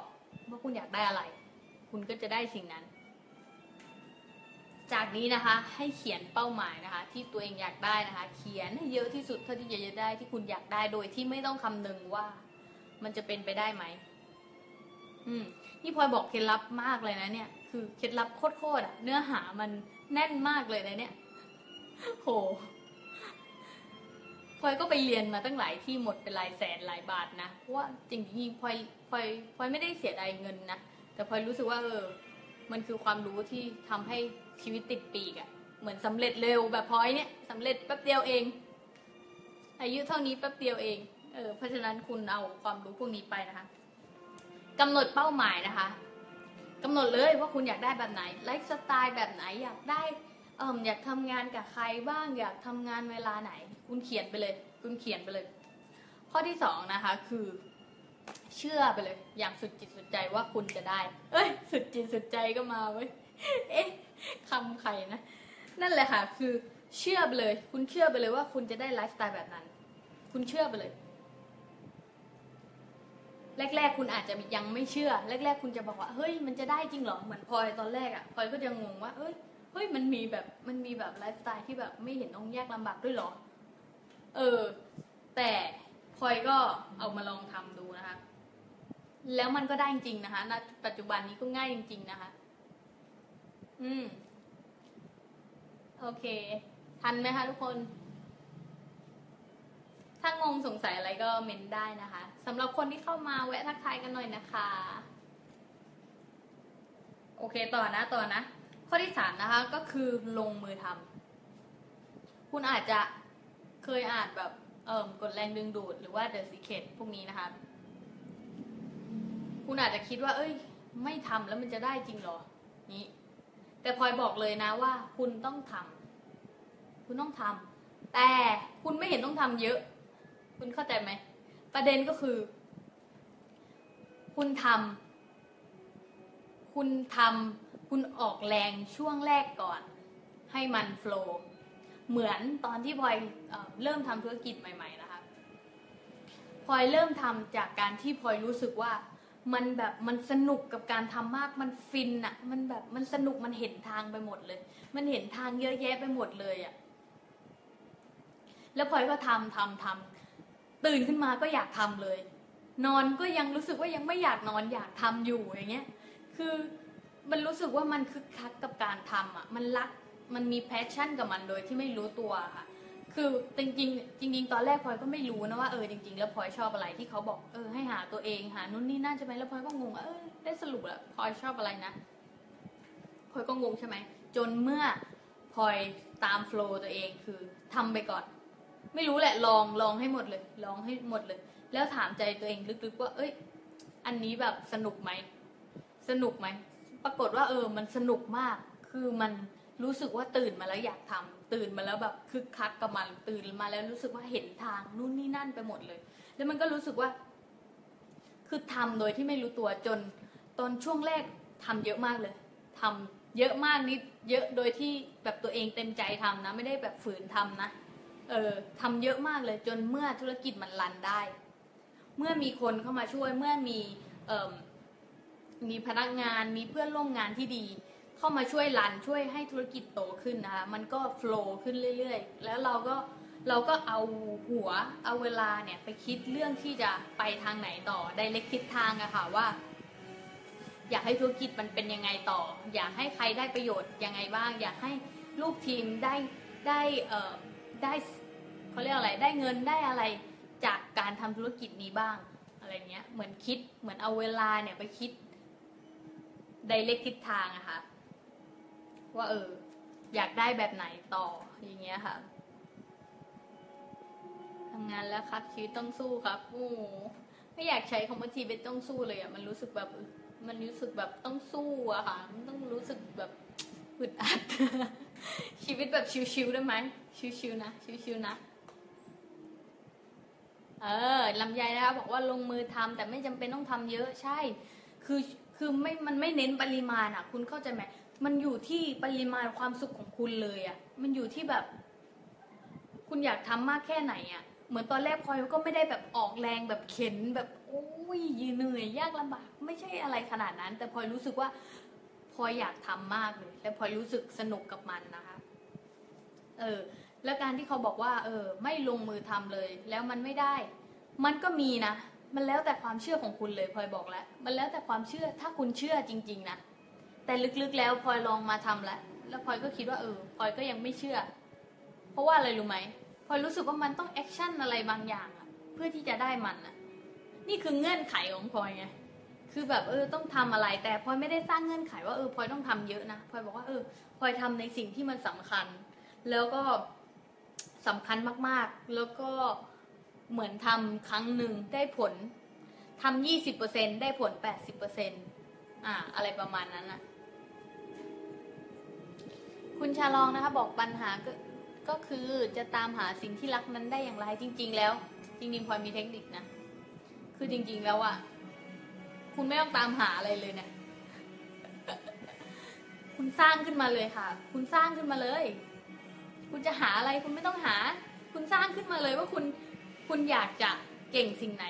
ว่าคุณอยากได้อะไร คุณก็จะได้สิ่งนั้น จากนี้นะคะให้เขียนเป้าหมายนะคะ ที่ตัวเองอยากได้นะคะ เขียนให้เยอะที่สุดเท่าที่จะได้ที่คุณอยากได้โดยที่ไม่ต้องคำนึงว่า มันจะเป็นไปได้ไหมอืมนี่พลอยบอกเคล็ดลับมากเลยนะเนี่ย คือเคล็ดลับโคตรๆอะเนื้อหามันแน่นมากเลยนะเนี่ยโหพลอยก็ไปเรียนมาตั้งหลายที่หมดเป็นหลายแสนหลายบาทนะเพราะว่าจริงๆพลอยพลอยพลอยไม่ได้เสียดายเงินนะแต่พลอยรู้สึกว่าเออ มันคือความรู้ที่ทำให้ ชีวิตติดปีกอะเหมือนสำเร็จเร็วแบบพอยเนี่ยสำเร็จแป๊บเดียวเอง อายุเท่านี้แป๊บเดียวเองเออเพราะฉะนั้นคุณเอาความรู้พวกนี้ไปนะคะกำหนดเป้าหมายนะคะกำหนดเลยว่าคุณอยากได้แบบไหนไลฟ์สไตล์แบบไหนอยากได้เอออยากทำงานกับใครบ้างอยากทำงานเวลาไหน คุณเขียนไปเลย คุณเขียนไปเลย ข้อที่สองนะคะคือเชื่อไปเลย อย่างสุดจิตสุดใจว่าคุณจะได้ เอ้ย สุดจิตสุดใจก็มาเว้ย เอ๊ะคำใครนะ นั่นแหละค่ะ คือเชื่อไปเลย คุณเชื่อไปเลยว่าคุณจะได้ไลฟ์สไตล์แบบนั้น คุณเชื่อไปเลย แรก ๆ คุณอาจจะยังไม่เชื่อ แรก ๆ คุณจะบอกว่าเฮ้ยมันจะได้จริงเหรอ เหมือนพลอยตอนแรกอะ่ะพลอยก็จะงงว่าเอ้ยเฮ้ยมันมีแบบมันมีแบบไลฟ์สไตล์ที่แบบไม่เห็นต้องยากลำบากด้วยเหรอ เออ แต่พลอยก็เอามาลองทำดูนะคะ แล้วมันก็ได้จริงนะคะณปัจจุบันนี้ก็ง่ายจริง ๆ นะคะ อืม โอเค ทันไหมคะทุกคน ถ้างงสงสัยอะไรก็เมนได้นะคะสำหรับคนที่เข้ามาแวะทักทายกันหน่อยนะคะ โอเคต่อนะต่อนะ ข้อที่สามนะคะ ก็คือลงมือทำคุณอาจจะเคยอ่านแบบ เอ่อกฎแรงดึงดูดหรือว่า The Secret พวกนี้นะคะ คุณอาจจะคิดว่า เอ้ย ไม่ทำแล้วมันจะได้จริงหรอ นี้ แต่พลอยบอกเลยนะว่า คุณต้องทำคุณต้องทำแต่คุณไม่เห็นต้องทำเยอะ คุณเข้าใจไหม ประเด็นก็คือ คุณทำคุณทำคุณออกแรงช่วงแรกก่อน ให้มันโฟล์เหมือนตอนที่พลอยเอเริ่มทำธุรกิจใหม่ ๆ นะคะพลอยเริ่มทำจากการที่พลอยรู้สึกว่า มันแบบมันสนุกกับการทำมากมันฟินอะมันแบบมันสนุกมันเห็นทางไปหมดเลย มันเห็นทางเยอะแยะไปหมดเลยอะแล้วพลอยก็ทำทำทำตื่นขึ้นมาก็อยากทำเลย นอนก็ยังรู้สึกว่ายังไม่อยากนอนอยากทำอยู่อย่างเงี้ย คือมันรู้สึกว่ามันคึกคักกับการทำอะ มันรักมันมี passion กับมันโดยที่ไม่รู้ตัวค่ะ คือจริงๆจริงตอนแรกพลอยก็ไม่รู้นะว่าเออจริง ๆ แล้วพลอยชอบอะไรที่เขาบอกเออให้หาตัวเองหานู่นนี่นั่นใช่ไหมแล้วพลอยก็งงว่าเออได้สรุปแล้วพลอยชอบอะไรนะพลอยก็งงใช่ไหมจนเมื่อพลอยตามโฟล์ตัวเองคือทำไปก่อน ไม่รู้แหละลองลองให้หมดเลย ลองให้หมดเลย แล้วถามใจตัวเองลึกๆว่า เอ้ย อันนี้แบบสนุกไหมสนุกไหมปรากฏว่าเออมันสนุกมาก คือมันรู้สึกว่าตื่นมาแล้วอยากทำ ตื่นมาแล้วแบบคึกคักกับมันตื่นมาแล้วรู้สึกว่าเห็นทางนู่นนี่นั่นไปหมดเลย แล้วมันก็รู้สึกว่า คือทำโดยที่ไม่รู้ตัวจนตอนช่วงแรกทำเยอะมากเลยทำเยอะมากนิดเยอะโดยที่แบบตัวเองเต็มใจทำนะ ไม่ได้แบบฝืนทำนะเออทำเยอะมากเลย จนเมื่อธุรกิจมันรันได้ เมื่อมีคนเข้ามาช่วยเมื่อมีเออมีพนักงานมีเพื่อนร่วมงานที่ดี เข้ามาช่วยรันช่วยให้ธุรกิจโตขึ้นนะคะมันก็โฟล์ขึ้นเรื่อยๆ แล้วเราก็เราก็เอาหัวเอาเวลาเนี่ยไปคิดเรื่องที่จะไปทางไหนต่อไดเรกทิศทางอะค่ะว่า อยากให้ธุรกิจมันเป็นยังไงต่อ อยากให้ใครได้ประโยชน์ยังไงบ้าง อยากให้ลูกทีมได้ได้เอ่อได้เขาเรียกอะไรได้เงินได้อะไรจากการทำธุรกิจนี้บ้างอะไรเงี้ยเหมือนคิดเหมือนเอาเวลาเนี่ยไปคิดไดเรกทิศทางอะค่ะ ว่าเออ อยากได้แบบไหนต่ออย่างเงี้ยค่ะทำงานแล้วครับชีวิตต้องสู้ครับโอ้โหไม่อยากใช้คำว่าชีวิตต้องสู้เลยอะมันรู้สึกแบบมันรู้สึกแบบต้องสู้อะค่ะ มันต้องรู้สึกแบบอึดอัด ชีวิตแบบชิวๆได้ไหมชิวๆนะชิวๆนะเออลำไยนะคะบอกว่าลงมือทำแต่ไม่จำเป็นต้องทำเยอะใช่ คือคือไม่มันไม่เน้นปริมาณอะคุณเข้าใจไหม มันอยู่ที่ปริมาณความสุขของคุณเลยอะ มันอยู่ที่แบบ คุณอยากทำมากแค่ไหนอะ เหมือนตอนแรกพลอยก็ไม่ได้แบบออกแรงแบบเข็นแบบโอ้ยเหนื่อยยากลำบากไม่ใช่อะไรขนาดนั้น แต่พลอยรู้สึกว่าพลอยอยากทำมากเลย และพลอยรู้สึกสนุกกับมันนะคะ เออ แล้วการที่เขาบอกว่า เออ ไม่ลงมือทำเลย แล้วมันไม่ได้ มันก็มีนะ มันแล้วแต่ความเชื่อของคุณเลยพลอยบอกแล้ว มันแล้วแต่ความเชื่อถ้าคุณเชื่อจริง ๆ นะ แต่ลึกๆแล้วพลอยลองมาทำแล้วแล้วพลอยก็คิดว่าเออพลอยก็ยังไม่เชื่อ เพราะว่าอะไรรู้ไหมพลอยรู้สึกว่ามันต้อง action อะไรบางอย่างอะเพื่อที่จะได้มันอะนี่คือเงื่อนไขของพลอยไงคือแบบเออต้องทำอะไรแต่พลอยไม่ได้สร้างเงื่อนไขว่าเออพลอยต้องทำเยอะนะพลอยบอกว่าเออพลอยทำในสิ่งที่มันสำคัญ แล้วก็สำคัญมากๆ แล้วก็เหมือนทำครั้งหนึ่งได้ผลทำยี่สิบเปอร์เซ็นได้ผลแปดสิบเปอร์เซ็นอ่าอะไรประมาณนั้นอะ คุณชาลองนะคะบอกปัญหาก็ก็คือจะตามหาสิ่งที่รักนั้นได้อย่างไรจริง ๆ แล้ว จริงๆพลอยมีเทคนิคนะคือจริง ๆ แล้วอะคุณไม่ต้องตามหาอะไรเลยเนี่ยคุณสร้างขึ้นมาเลยค่ะ คุณสร้างขึ้นมาเลย คุณจะหาอะไรคุณไม่ต้องหา คุณสร้างขึ้นมาเลยว่าคุณคุณอยากจะเก่งสิ่งไหน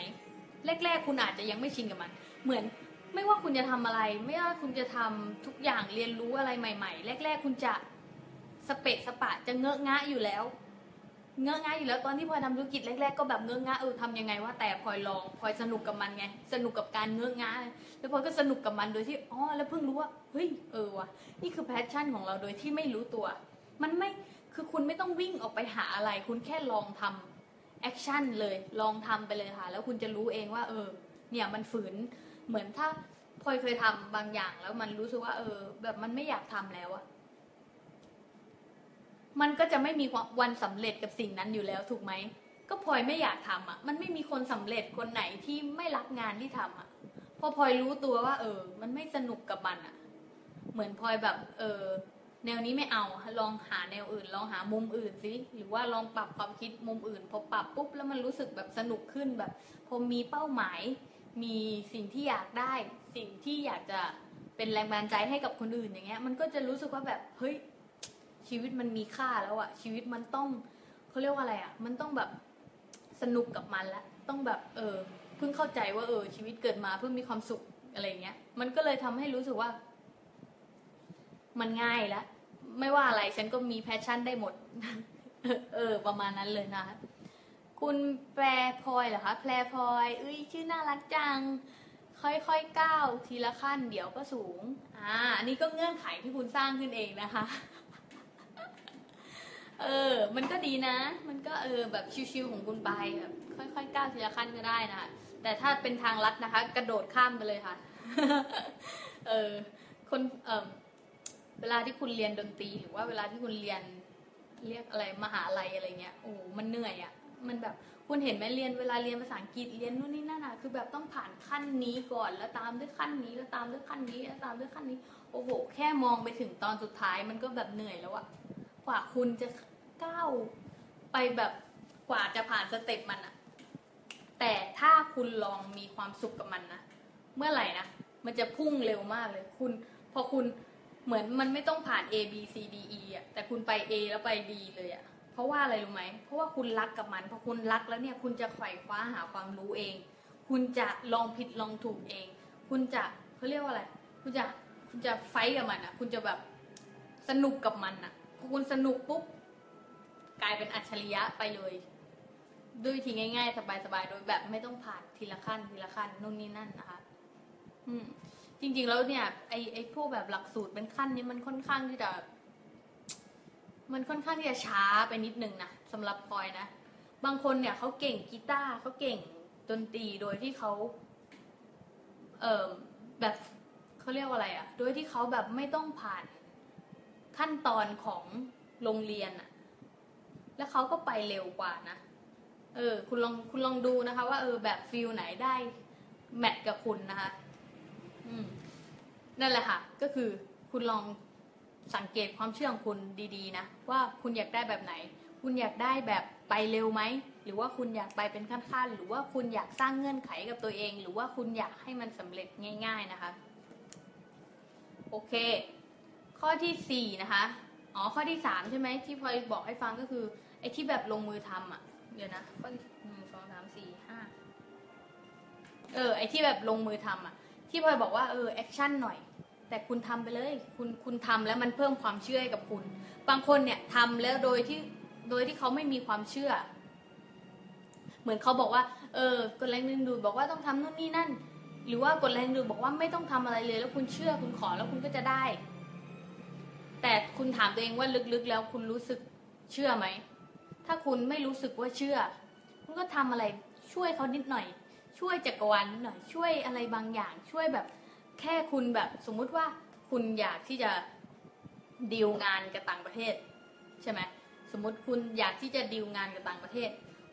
แรก ๆ คุณอาจจะยังไม่ชินกับมัน เหมือนไม่ว่าคุณจะทำอะไร ไม่ว่าคุณจะทำทุกอย่างเรียนรู้อะไรใหม่ ๆ แรก ๆ คุณจะ สเปะสปะจะเงอะงะอยู่แล้ว เงอะงะอยู่แล้วตอนที่พลอยทำธุรกิจแรกๆก็แบบเงอะงะเออทำยังไงว่าแต่พลอยลองพลอยสนุกกับมันไงสนุกกับการเงอะงะแล้วพลอยก็สนุกกับมันโดยที่อ๋อแล้วเพิ่งรู้ว่าเฮ้ยเออว่ะนี่คือ passion ของเราโดยที่ไม่รู้ตัว มันไม่คือคุณไม่ต้องวิ่งออกไปหาอะไร คุณแค่ลองทำแอคชั่นเลยลองทำไปเลยค่ะ แล้วคุณจะรู้เองว่า เออ เนี่ยมันฝืนเหมือนถ้าพลอยเคยทำบางอย่างแล้วมันรู้สึกว่า เออ แบบมันไม่อยากทำแล้วอะ มันก็จะไม่มีวันสำเร็จกับสิ่งนั้นอยู่แล้วถูกไหมก็พลอยไม่อยากทำอะ มันไม่มีคนสำเร็จคนไหนที่ไม่รักงานที่ทำอะ พอพลอยรู้ตัวว่า เออ มันไม่สนุกกับมันอะ เหมือนพลอยแบบ เออ แนวนี้ไม่เอา ลองหาแนวอื่น ลองหามุมอื่นสิ หรือว่าลองปรับความคิดมุมอื่น พอปรับปุ๊บแล้วมันรู้สึกแบบสนุกขึ้นแบบ พอมีเป้าหมาย มีสิ่งที่อยากได้ สิ่งที่อยากจะเป็นแรงบันดาลใจให้กับคนอื่นอย่างเงี้ย มันก็จะรู้สึกว่าแบบ เฮ้ย ชีวิตมันมีค่าแล้วอะชีวิตมันต้องเขาเรียกว่าอะไรอะมันต้องแบบสนุกกับมันล้วต้องแบบเออเพิ่งเข้าใจว่าเออ ชีวิตเกิดมาเพิ่งมีความสุขอะไรเงี้ย มันก็เลยทำให้รู้สึกว่า มันง่ายล้วไม่ว่าอะไรฉันก็มีแพชชั่นได้หมด เออ ประมาณนั้นเลยนะคุณแปรพลอยเหรอคะแพรพลอยเอ้ยชื่อน่ารักจัง ค่อยๆก้าวทีละขั้น เดี๋ยวก็สูง อ่าอันนี้ก็เงื่อนไขที่คุณสร้างขึ้นเองนะคะ เออ มันก็ดีนะ มันก็เออแบบชิวๆของคุณไปแบบค่อยๆก้าวทีละขั้นก็ได้นะแต่ถ้าเป็นทางลัดนะคะ กระโดดข้ามไปเลยค่ะ เออคนเออเวลาที่คุณเรียนดนตรีหรือว่าเวลาที่คุณเรียนเรียกอะไรมหาลัยอะไรเงี้ยโอ้มันเหนื่อยอะ่ะมันแบบคุณเห็นไหมเรียนเวลาเรียนภาษาอังกฤษเรียนนู่นนี่นั่นอะคือแบบต้องผ่านขั้นนี้ก่อนแล้วตามด้วยขั้นนี้แล้วตามด้วยขั้นนี้แล้วตามด้วยขั้นนี้โอ้โหแค่มองไปถึงตอนสุดท้ายมันก็แบบเหนื่อยแล้วอะกว่าคุณจะ ก้าวไปแบบกว่าจะผ่านสเต็ปมันอะแต่ถ้าคุณลองมีความสุขกับมันนะเมื่อไหร่นะมันจะพุ่งเร็วมากเลย คุณพอคุณเหมือนมันไม่ต้องผ่าน A B C D E อะแต่คุณไป A แล้วไป D เลยอะเพราะว่าอะไรรู้ไหมเพราะว่าคุณรักกับมันพอคุณรักแล้วเนี่ยคุณจะไขว่คว้าหาความรู้เอง คุณจะลองผิดลองถูกเอง คุณจะเขาเรียกว่าอะไร คุณจะคุณจะไฟกับมันอะคุณจะแบบสนุกกับมันอะพอคุณสนุกปุ๊บ กลายเป็นอัจฉริยะไปเลย ด้วยทีง่าย ๆ สบายๆโดยแบบไม่ต้องผ่านทีละขั้นทีละขั้นนู่นนี่นั่นนะคะ อืม จริง ๆ แล้วเนี่ยไอไอพวกแบบหลักสูตรเป็นขั้นนี้มันค่อนข้างที่จะมันค่อนข้างที่จะช้าไปนิดนึงนะสำหรับพลอยนะบางคนเนี่ยเขาเก่งกีตาร์เขาเก่งดนตรีโดยที่เขาเอ่อแบบเขาเรียกว่าอะไรอะโดยที่เขาแบบไม่ต้องผ่านขั้นตอนของโรงเรียนอะ แล้วเขาก็ไปเร็วกว่านะ เออ คุณลองคุณลองดูนะคะ ว่าเออแบบฟิลไหนได้แมทกับคุณนะคะ อืม นั่นแหละค่ะ ก็คือคุณลองสังเกตความเชื่อของคุณดีๆนะ ว่าคุณอยากได้แบบไหน คุณอยากได้แบบไปเร็วไหม หรือว่าคุณอยากไปเป็นขั้นๆ หรือว่าคุณอยากสร้างเงื่อนไขกับตัวเอง หรือว่าคุณอยากให้มันสำเร็จง่าย ๆนะคะ โอเค ข้อที่สี่นะคะ อ๋อ ข้อที่สามใช่ไหมที่พลอยบอกให้ฟังก็คือ ไอ้ที่แบบลงมือทำอะ เดี๋ยวนะหนึ่งสองสามสี่ห้าเออ ไอ้ที่แบบลงมือทำอะ ที่พลอยบอกว่าเออ action หน่อย แต่คุณทำไปเลย คุณคุณทำแล้วมันเพิ่มความเชื่อให้กับคุณ บางคนเนี่ยทำแล้วโดยที่โดยที่เขาไม่มีความเชื่อ เหมือนเขาบอกว่า เออกดแรงดึงดูดบอกว่าต้องทำนู่นนี่นั่น หรือว่ากดแรงดึงดูดบอกว่าไม่ต้องทำอะไรเลย แล้วคุณเชื่อคุณขอแล้วคุณก็จะได้ แต่คุณถามตัวเองว่าลึกๆ แล้วคุณรู้สึกเชื่อไหม ถ้าคุณไม่รู้สึกว่าเชื่อ คุณก็ทำอะไรช่วยเขานิดหน่อย ช่วยจักรวาลนิดหน่อย ช่วยอะไรบางอย่าง ช่วยแบบแค่คุณแบบสมมุติว่าคุณอยากที่จะดีลงานกับต่างประเทศ ใช่ไหมสมมติคุณอยากที่จะดีลงานกับต่างประเทศ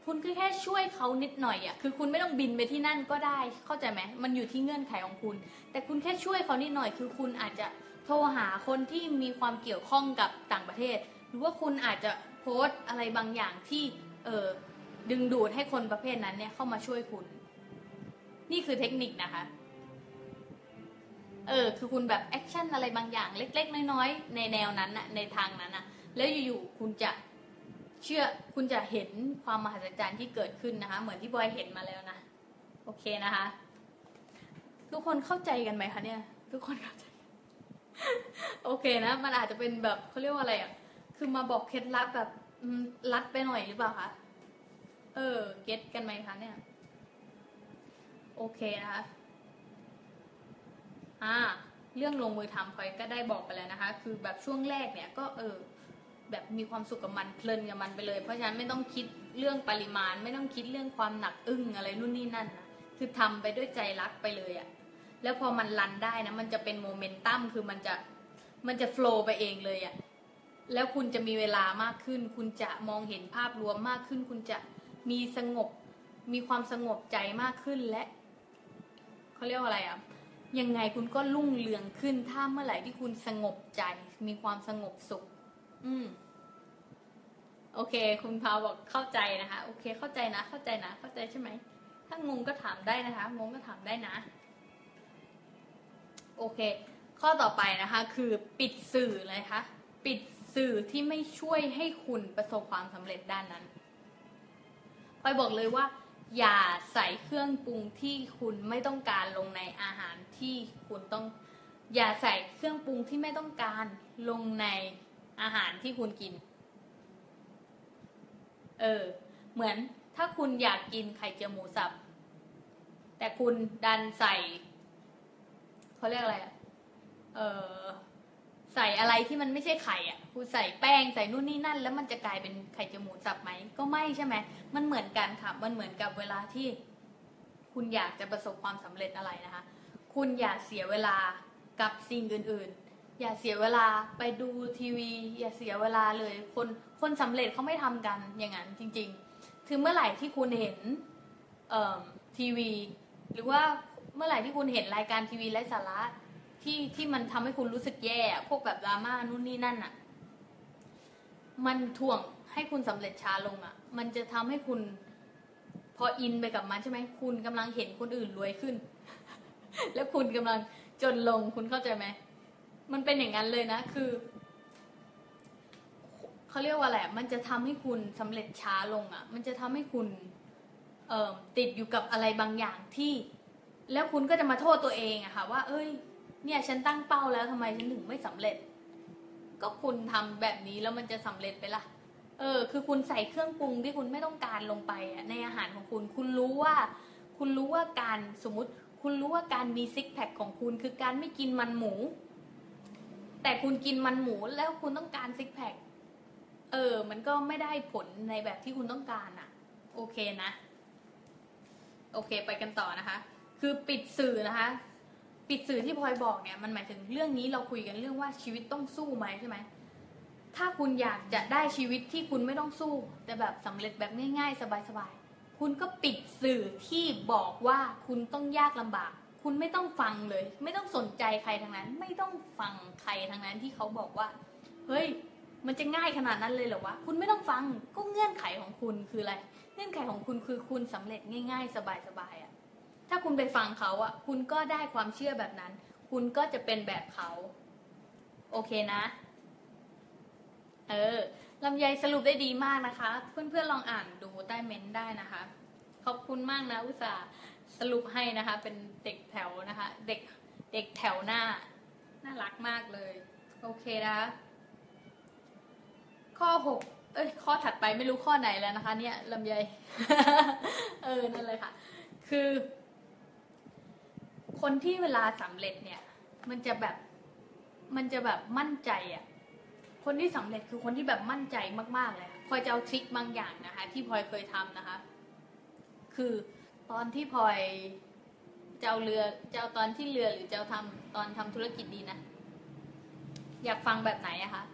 คุณก็แค่ช่วยเขานิดหน่อยอะ่ะคือคุณไม่ต้องบินไปที่นั่นก็ได้เข้าใจไหมมันอยู่ที่เงื่อนไขของคุณ แต่คุณแค่ช่วยเขานิดหน่อย คือคุณอาจจะโทรหาคนที่มีความเกี่ยวข้องกับต่างประเทศ หรือว่าคุณอาจจะ พสต์อะไรบางอย่างที่เออดึงดูดให้คนประเภทนั้นเนี่ยเข้ามาช่วยคุณ นี่คือเทคนิคนะคะ เออคือคุณแบบแอคชั่นอะไรบางอย่างเล็ก ๆ น้อยๆในแนวนั้นอะในทางนั้นอะแล้วอยู่ๆคุณจะเชื่อคุณจะเห็นความมหัศจรรย์ที่เกิดขึ้นนะคะ เหมือนที่บอยเห็นมาแล้วนะโอเคนะคะ ทุกคนเข้าใจกันไหมคะเนี่ย ทุกคนเข้าใจ โอเคนะ มันอาจจะเป็นแบบเขาเรียกว่าอะไรอะ คือมาบอกเคล็ดลับแบบลัดไปหน่อยหรือเปล่าคะเออ เก็ตกันไหมคะเนี่ย โอเคนะคะอ่า เรื่องลงมือทำพลอยก็ได้บอกไปแล้วนะคะ คือแบบช่วงแรกเนี่ยก็เออแบบมีความสุขกับมันเพลินกับมันไปเลย เพราะฉะนั้นไม่ต้องคิดเรื่องปริมาณ ไม่ต้องคิดเรื่องความหนักอึ้งอะไรนู่นนี่นั่นนะคือทำไปด้วยใจรักไปเลยอะแล้วพอมันรันได้นะมันจะเป็นโมเมนตัมคือมันจะมันจะโฟล์ไปเองเลยอะ แล้วคุณจะมีเวลามากขึ้น คุณจะมองเห็นภาพรวมมากขึ้น คุณจะมีสงบ มีความสงบใจมากขึ้นและเขาเรียกว่าอะไรอะยังไงคุณก็รุ่งเรืองขึ้นถ้าเมื่อไหร่ที่คุณสงบใจ มีความสงบสุข อืม โอเค คุณพาวบอกเข้าใจนะคะ โอเค เข้าใจนะ เข้าใจนะ เข้าใจใช่ไหม ถ้างงก็ถามได้นะคะ งงก็ถามได้นะ โอเค ข้อต่อไปนะคะ คือปิดสื่อเลยคะ ปิด สื่อที่ไม่ช่วยให้คุณประสบความสำเร็จด้านนั้นพลอยบอกเลยว่า อย่าใส่เครื่องปรุงที่คุณไม่ต้องการลงในอาหารที่คุณต้อง อย่าใส่เครื่องปรุงที่ไม่ต้องการลงในอาหารที่คุณกิน เออ เหมือนถ้าคุณอยากกินไข่เจียวหมูสับ แต่คุณดันใส่เขาเรียกอะไรอะเออ ใส่อะไรที่มันไม่ใช่ไข่อะคุณใส่แป้งใส่นู่นนี่นั่น แล้วมันจะกลายเป็นไข่เจียวหมูสับไหมก็ไม่ใช่ไหมมันเหมือนกันค่ะมันเหมือนกับเวลาที่คุณอยากจะประสบความสำเร็จอะไรนะคะ คุณอย่าเสียเวลากับสิ่งอื่น ๆ อย่าเสียเวลาไปดูทีวี อย่าเสียเวลาเลย คนคนสำเร็จเขาไม่ทำกันอย่างนั้นจริง ๆ คือเมื่อไหร่ที่คุณเห็นเอ่อทีวี หรือว่าเมื่อไหร่ที่คุณเห็นรายการทีวีไร้สาระ ที่ที่มันทำให้คุณรู้สึกแย่อะพวกแบบดราม่านู่นนี่นั่นอะมันถ่วงให้คุณสำเร็จช้าลงอะมันจะทำให้คุณพออินไปกับมันใช่ไหมคุณกำลังเห็นคนอื่นรวยขึ้น แล้วคุณกำลังจนลงคุณเข้าใจไหมมันเป็นอย่างนั้นเลยนะ คือเขาเรียกว่าอะไรอะมันจะทำให้คุณสำเร็จช้าลงอะ มันจะทำให้คุณเออติดอยู่กับอะไรบางอย่างที่ แล้วคุณก็จะมาโทษตัวเองอะค่ะ ว่า เอ้ย เนี่ยฉันตั้งเป้าแล้วทำไมฉันถึงไม่สำเร็จ ก็คุณทำแบบนี้แล้วมันจะสำเร็จไปล่ะ เออ คือคุณใส่เครื่องปรุงที่คุณไม่ต้องการลงไปอะในอาหารของคุณ คุณรู้ว่า คุณรู้ว่าการสมมติ คุณรู้ว่าการมีซิกแพคของคุณคือการไม่กินมันหมู แต่คุณกินมันหมูแล้วคุณต้องการซิกแพคเออ มันก็ไม่ได้ผลในแบบที่คุณต้องการอะโอเคนะ โอเค ไปกันต่อนะคะ คือปิดสื่อนะคะ ปิดสื่อที่พลอยบอกเนี่ยมันหมายถึงเรื่องนี้เราคุยกันเรื่องว่าชีวิตต้องสู้ไหมใช่ไหมถ้าคุณอยากจะได้ชีวิตที่คุณไม่ต้องสู้ แต่แบบสำเร็จแบบง่าย ๆ สบายๆคุณก็ปิดสื่อที่บอกว่าคุณต้องยากลำบาก คุณไม่ต้องฟังเลย ไม่ต้องสนใจใครทั้งนั้น ไม่ต้องฟังใครทั้งนั้นที่เขาบอกว่า เฮ้ย มันจะง่ายขนาดนั้นเลยเหรอวะคุณไม่ต้องฟังก็เงื่อนไขของคุณคืออะไร เงื่อนไขของคุณคือคุณสำเร็จง่าย ๆ สบายๆอะ่ะ ถ้าคุณไปฟังเขาอะ่ะคุณก็ได้ความเชื่อแบบนั้น คุณก็จะเป็นแบบเขา โอเคนะ เออลำไยสรุปได้ดีมากนะคะ เพื่อนๆลองอ่านดูใต้เม้นต์ได้นะคะ ขอบคุณมากนะอุตส่าห์สรุปให้นะคะ เป็นเด็กแถวนะคะ เด็กเด็กแถวหน้า น่ารักมากเลย โอเคนะคะข้อหกเอ้ย ข้อถัดไปไม่รู้ข้อไหนแล้วนะคะ เนี่ยลำไย เออ นั่นเลยค่ะ คือ คนที่เวลาสำเร็จเนี่ย มันจะแบบมันจะแบบมั่นใจอะคนที่สำเร็จคือคนที่แบบมั่นใจมากๆเลยค่ะพลอยจะเอาทริคบางอย่างนะคะ ที่พลอยเคยทำนะคะ คือตอนที่พลอยจะเอาเรือจะเอาตอนที่เรือหรือจะเอาทำตอนทำธุรกิจดีนะอยากฟังแบบไหนอะคะ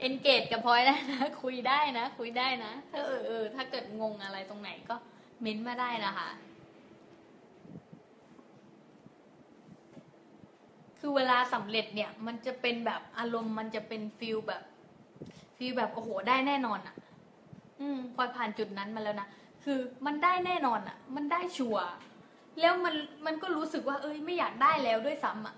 เอนเกจกับพลอยได้นะ คุยได้นะ คุยได้นะถ้าเออเออถ้าเกิดงงอะไรตรงไหนก็ เม้นมาได้นะคะ คือเวลาสำเร็จเนี่ย มันจะเป็นแบบอารมณ์มันจะเป็น feel แบบ feel แบบโอ้โหได้แน่นอนอะ่ะ อืมพลอยผ่านจุดนั้นมาแล้วนะ คือมันได้แน่นอนอะ่ะ มันได้ sure แล้วมันมันก็รู้สึกว่า เอ้ยไม่อยากได้แล้วด้วยซ้ำอะ่ะ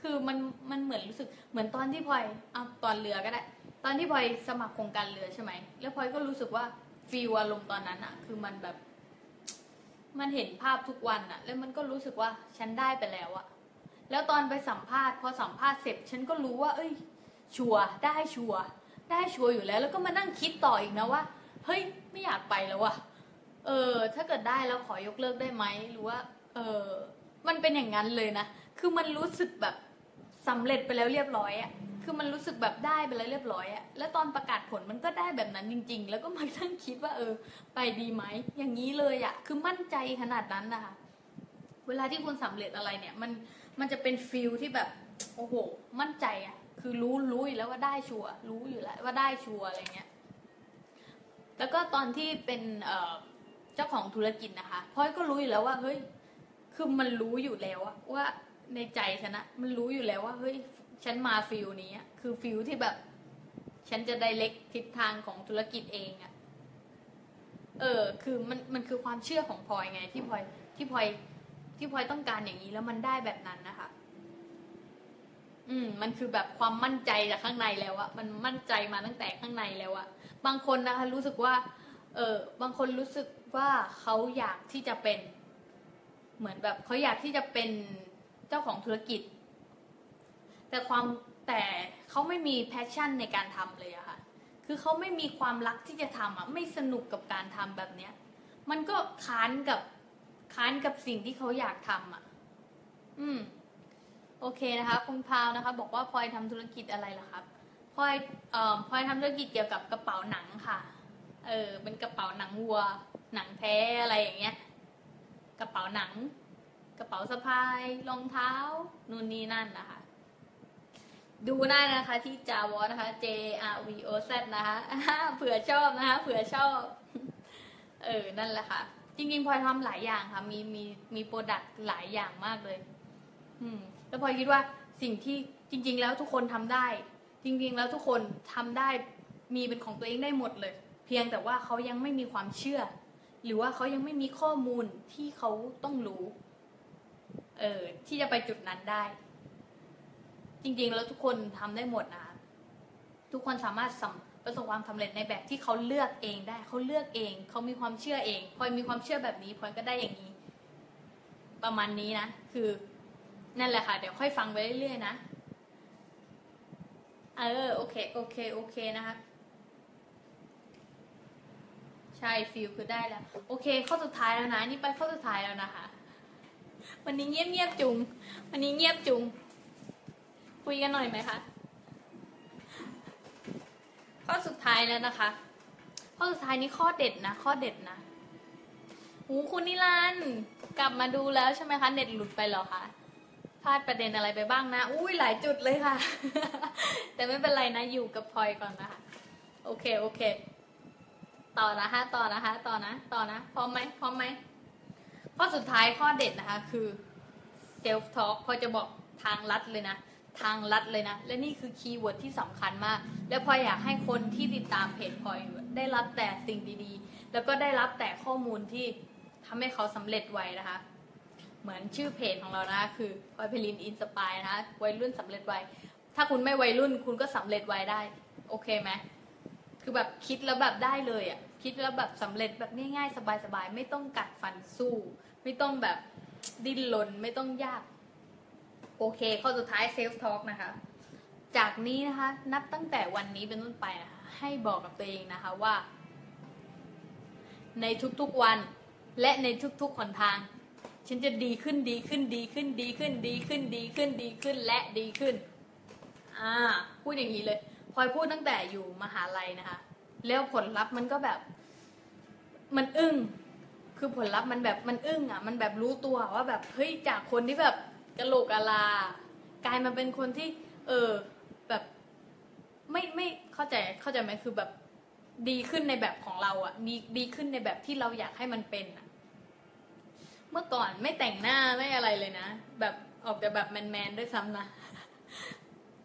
คือมันมันเหมือนรู้สึกเหมือนตอนที่พลอยเอาตอนเรือก็ได้ ตอนที่พลอยสมัครโครงการเรือใช่ไหม แล้วพลอยก็รู้สึกว่า feel อารมณ์ตอนนั้นอะ่ะ คือมันแบบ มันเห็นภาพทุกวันอะแล้วมันก็รู้สึกว่าฉันได้ไปแล้วอะแล้วตอนไปสัมภาษณ์พอสัมภาษณ์เสร็จ ฉันก็รู้ว่า เอ้ย ชัวร์ได้ชัวร์ได้ชัวร์อยู่แล้ว แล้วก็มานั่งคิดต่ออีกนะว่า เฮ้ย ไม่อยากไปแล้วว่ะเออ ถ้าเกิดได้แล้วขอยกเลิกได้ไหมหรือว่า เออ มันเป็นอย่างนั้นเลยนะ คือมันรู้สึกแบบสำเร็จไปแล้วเรียบร้อยอะ คือมันรู้สึกแบบได้ไปแล้วเรียบร้อยอะแล้วตอนประกาศผลมันก็ได้แบบนั้นจริง ๆ แล้วก็มานั่งคิดว่าเออ ไปดีไหม อย่างนี้เลยอะคือมั่นใจขนาดนั้นนะคะเวลาที่คุณสำเร็จอะไรเนี่ย มันมันจะเป็น feel ที่แบบโอ้โห มั่นใจอะคือรู้รู้อยู่แล้วว่าได้ sure รู้อยู่แล้วว่าได้ sure อะไรเงี้ย แล้วก็ตอนที่เป็นเจ้าของธุรกิจนะคะพลอยก็รู้อยู่แล้วว่าเฮ้ยคือมันรู้อยู่แล้วอะว่าในใจฉันอะมันรู้อยู่แล้วว่าเฮ้ย ฉันมา feel นี้คือ feel ที่แบบ ฉันจะไดเล็กทิศทางของธุรกิจเองอะเออ คือมันมันคือความเชื่อของพลอยไง ที่พลอยที่พลอยที่พลอยต้องการอย่างนี้แล้วมันได้แบบนั้นนะคะ อืม มันคือแบบความมั่นใจจากข้างในแล้วอะมันมั่นใจมาตั้งแต่ข้างในแล้วอะบางคนนะคะรู้สึกว่า เออบางคนรู้สึกว่าเขาอยากที่จะเป็น เหมือนแบบเขาอยากที่จะเป็นเจ้าของธุรกิจ แต่ความแต่เขาไม่มีแพชชั่นในการทำเลยอะค่ะ คือเขาไม่มีความรักที่จะทำอะไม่สนุกกับการทำแบบเนี้ย มันก็ค้านกับค้านกับสิ่งที่เขาอยากทำอะอืม โอเคนะคะ คุณพาวนะคะ บอกว่าพลอยทำธุรกิจอะไรล่ะครับพลอยเอ่อพลอยทำธุรกิจเกี่ยวกับกระเป๋าหนังค่ะ เออ เป็นกระเป๋าหนังวัว หนังแท้อะไรอย่างเงี้ย กระเป๋าหนัง กระเป๋าสะพาย รองเท้า นู่นนี่นั่นนะคะ ดูได้นะคะที่จาวอนะคะ J R V O Z นะคะเผื่อชอบนะคะเผื่อชอบ เออ นั่นแหละค่ะ จริงๆพลอยทำหลายอย่างค่ะ มีมีมี product หลายอย่างมากเลย อืม แล้วพลอยคิดว่าสิ่งที่จริง ๆ แล้วทุกคนทำได้ จริง ๆ แล้วทุกคนทำได้มีเป็นของตัวเองได้หมดเลย เพียงแต่ว่าเขายังไม่มีความเชื่อ หรือว่าเขายังไม่มีข้อมูลที่เขาต้องรู้ เออ ที่จะไปจุดนั้นได้ ริง ๆ แล้วทุกคนทำได้หมดนะทุกคนสามารถสำประสบความสำเร็จในแบบที่เขาเลือกเองได้เขาเลือกเอง เขามีความเชื่อเองพลอยมีความเชื่อแบบนี้พลอยก็ได้อย่างนี้ ประมาณนี้นะคือนั่นแหละค่ะ เดี๋ยวค่อยฟังไปเรื่อยๆนะเออโอเคโอเคโอเคนะคะใช่ฟิลคือได้แล้ว โอเค ข้อสุดท้ายแล้วนะนี่ไปข้อสุดท้ายแล้วนะคะ วันนี้เงียบเงียบๆจุง วันนี้เงียบจุง คุยกันหน่อยไหมคะข้อสุดท้ายแล้วนะคะ ข้อสุดท้ายนี้ข้อเด็ดนะ ข้อเด็ดนะหูคุณนิรันกลับมาดูแล้วใช่ไหมคะ เน็ตหลุดไปหรอคะพลาดประเด็นอะไรไปบ้างนะ อุ้ยหลายจุดเลยค่ะ แต่ไม่เป็นไรนะ อยู่กับพลอยก่อนนะคะ โอเค โอเค ต่อนะคะ ต่อนะคะ ต่อนะ ต่อนะ พร้อมไหมพร้อมไหม ข้อสุดท้ายข้อเด็ดนะคะ คือ self talk พลอยจะบอกทางลัดเลยนะ ทางลัดเลยนะ และนี่คือ keyword ที่สำคัญมาก แล้วพลอยอยากให้คนที่ติดตามเพจพลอยได้รับแต่สิ่งดีๆ แล้วก็ได้รับแต่ข้อมูลที่ทำให้เขาสำเร็จไวนะคะ เหมือนชื่อเพจของเรานะคือพลอยไพลิน Inspire นะคะวัยรุ่นสำเร็จไวถ้าคุณไม่วัยรุ่นคุณก็สำเร็จไวได้ โอเคไหมคือแบบคิดแล้วแบบได้เลยอะคิดแล้วแบบสำเร็จแบบง่ายๆสบายๆไม่ต้องกัดฟันสู้ ไม่ต้องแบบดิ้นรนไม่ต้องยาก โอเค ข้อสุดท้ายเซลฟ์ทอ l k นะคะ จากนี้นะคะ นับตั้งแต่วันนี้เป็นต้นไปนะคะให้บอกกับตัวเองนะคะว่า ในทุกๆวันและในทุกๆหนทาง ฉันจะดีขึ้นดีขึ้นดีขึ้นดีขึ้นดีขึ้นดีขึ้นดีขึ้นและดีขึ้น อ่า พูดอย่างนี้เลยพลอยพูดตั้งแต่อยู่มหาลัยนะคะ แล้วผลลัพธ์มันก็แบบ มันอึ้งคือผลลัพธ์มันแบบมันอึ้งอะ มันแบบรู้ตัวว่าแบบเฮ้ยจากคนที่แบบ กะโหลกกะลากลายมาเป็นคนที่ เออ แบบไม่ไม่เข้าใจเข้าใจไหมคือแบบดีขึ้นในแบบของเราอะดีดีขึ้นในแบบที่เราอยากให้มันเป็นอะ เมื่อก่อนไม่แต่งหน้าไม่อะไรเลยนะ แบบออกแต่แบบแมนๆด้วยซ้ำนะ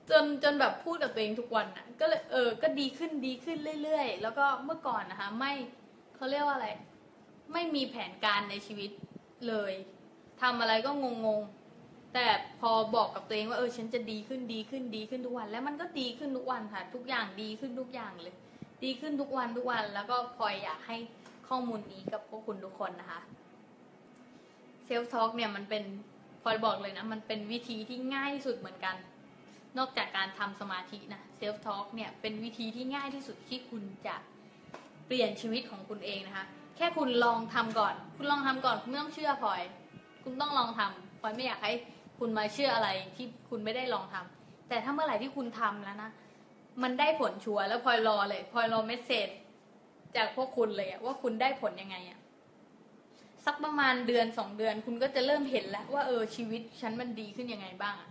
จนจนแบบพูดกับตัวเองทุกวันอะ ก็เลยเออ ก็ดีขึ้นดีขึ้นเรื่อยๆ แล้วก็เมื่อก่อนนะคะ ไม่เขาเรียกว่าอะไร ไม่มีแผนการในชีวิตเลยทำอะไรก็งงๆ แต่พอบอกกับตัวเองว่าเออฉันจะดีขึ้นดีขึ้นดีขึ้นทุกวัน แล้วมันก็ดีขึ้นทุกวันค่ะ ทุกอย่างดีขึ้นทุกอย่างเลย ดีขึ้นทุกวันทุกวัน แล้วก็พลอยอยากให้ข้อมูลนี้กับพวกคุณทุกคนนะคะเซลฟ์ทอ l k เนี่ยมันเป็นพลอยบอกเลยนะ มันเป็นวิธีที่ง่ายที่สุดเหมือนกัน นอกจากการทำสมาธินะเซลฟ์ทอ l k เนี่ยเป็นวิธีที่ง่ายที่สุดที่คุณจะเปลี่ยนชีวิตของคุณเองนะคะ แค่คุณลองทำก่อน คุณลองทำก่อน คุณไม่ต้องเชื่อพลอย คุณต้องลองทำพลอยไม่อยากให้ คุณมาเชื่ออะไรที่คุณไม่ได้ลองทำแต่ถ้าเมื่อไหร่ที่คุณทำแล้วนะมันได้ผลชัวร์แล้วพลอยรอเลยพลอยรอ messageจากพวกคุณเลยอะว่าคุณได้ผลยังไงอะสักประมาณเดือนสองเดือน คุณก็จะเริ่มเห็นแล้วว่าเออชีวิตฉันมันดีขึ้นยังไงบ้างอะ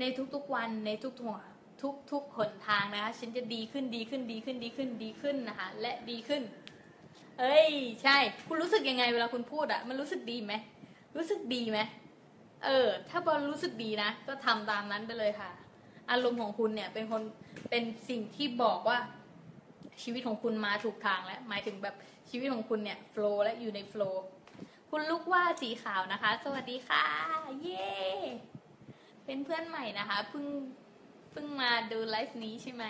ในทุกๆวันในทุกๆหัวทุกๆหนทางนะคะ ฉันจะดีขึ้นดีขึ้นดีขึ้นดีขึ้นดีขึ้นนะคะ และดีขึ้น เอ้ย ใช่ คุณรู้สึกยังไงเวลาคุณพูดอะมันรู้สึกดีไหมรู้สึกดีไหม เออ ถ้าบอลรู้สึกดีนะ ก็ทำตามนั้นไปเลยค่ะ อารมณ์ของคุณเนี่ย เป็นคนเป็นสิ่งที่บอกว่าชีวิตของคุณมาถูกทางแล้วหมายถึงแบบชีวิตของคุณเนี่ยโฟล์และอยู่ในโฟล์คุณลูกว่าสีขาวนะคะ สวัสดีค่ะ เย้เป็นเพื่อนใหม่นะคะเพิ่งเพิ่งมาดูไลฟ์นี้ใช่ไหม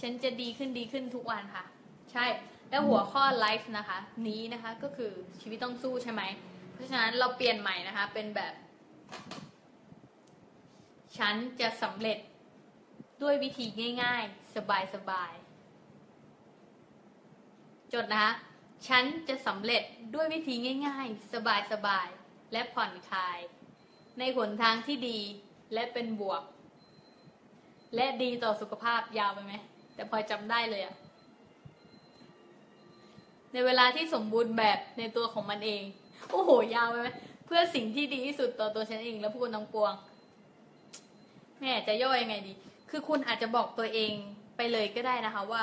ฉันจะดีขึ้นดีขึ้นทุกวันค่ะ ใช่แล้วหัวข้อไลฟ์นะคะ นี้นะคะก็คือชีวิตต้องสู้ใช่ไหมเพราะฉะนั้นเราเปลี่ยนใหม่นะคะ เป็นแบบ ฉันจะสำเร็จด้วยวิธีง่าย ๆ สบายๆ จดนะคะ ฉันจะสำเร็จด้วยวิธีง่าย ๆ สบายๆ และผ่อนคลาย ในหนทางที่ดีและเป็นบวก และดีต่อสุขภาพยาวไปไหม แต่พอจำได้เลยอะในเวลาที่สมบูรณ์แบบในตัวของมันเอง โอ้โห ยาวไปไหม พื่อสิ่งที่ดีที่สุดต่อตัวฉันเองและผู้คนทั้งปวง แม่จะย่อยยังไงดี คือคุณอาจจะบอกตัวเองไปเลยก็ได้นะคะว่า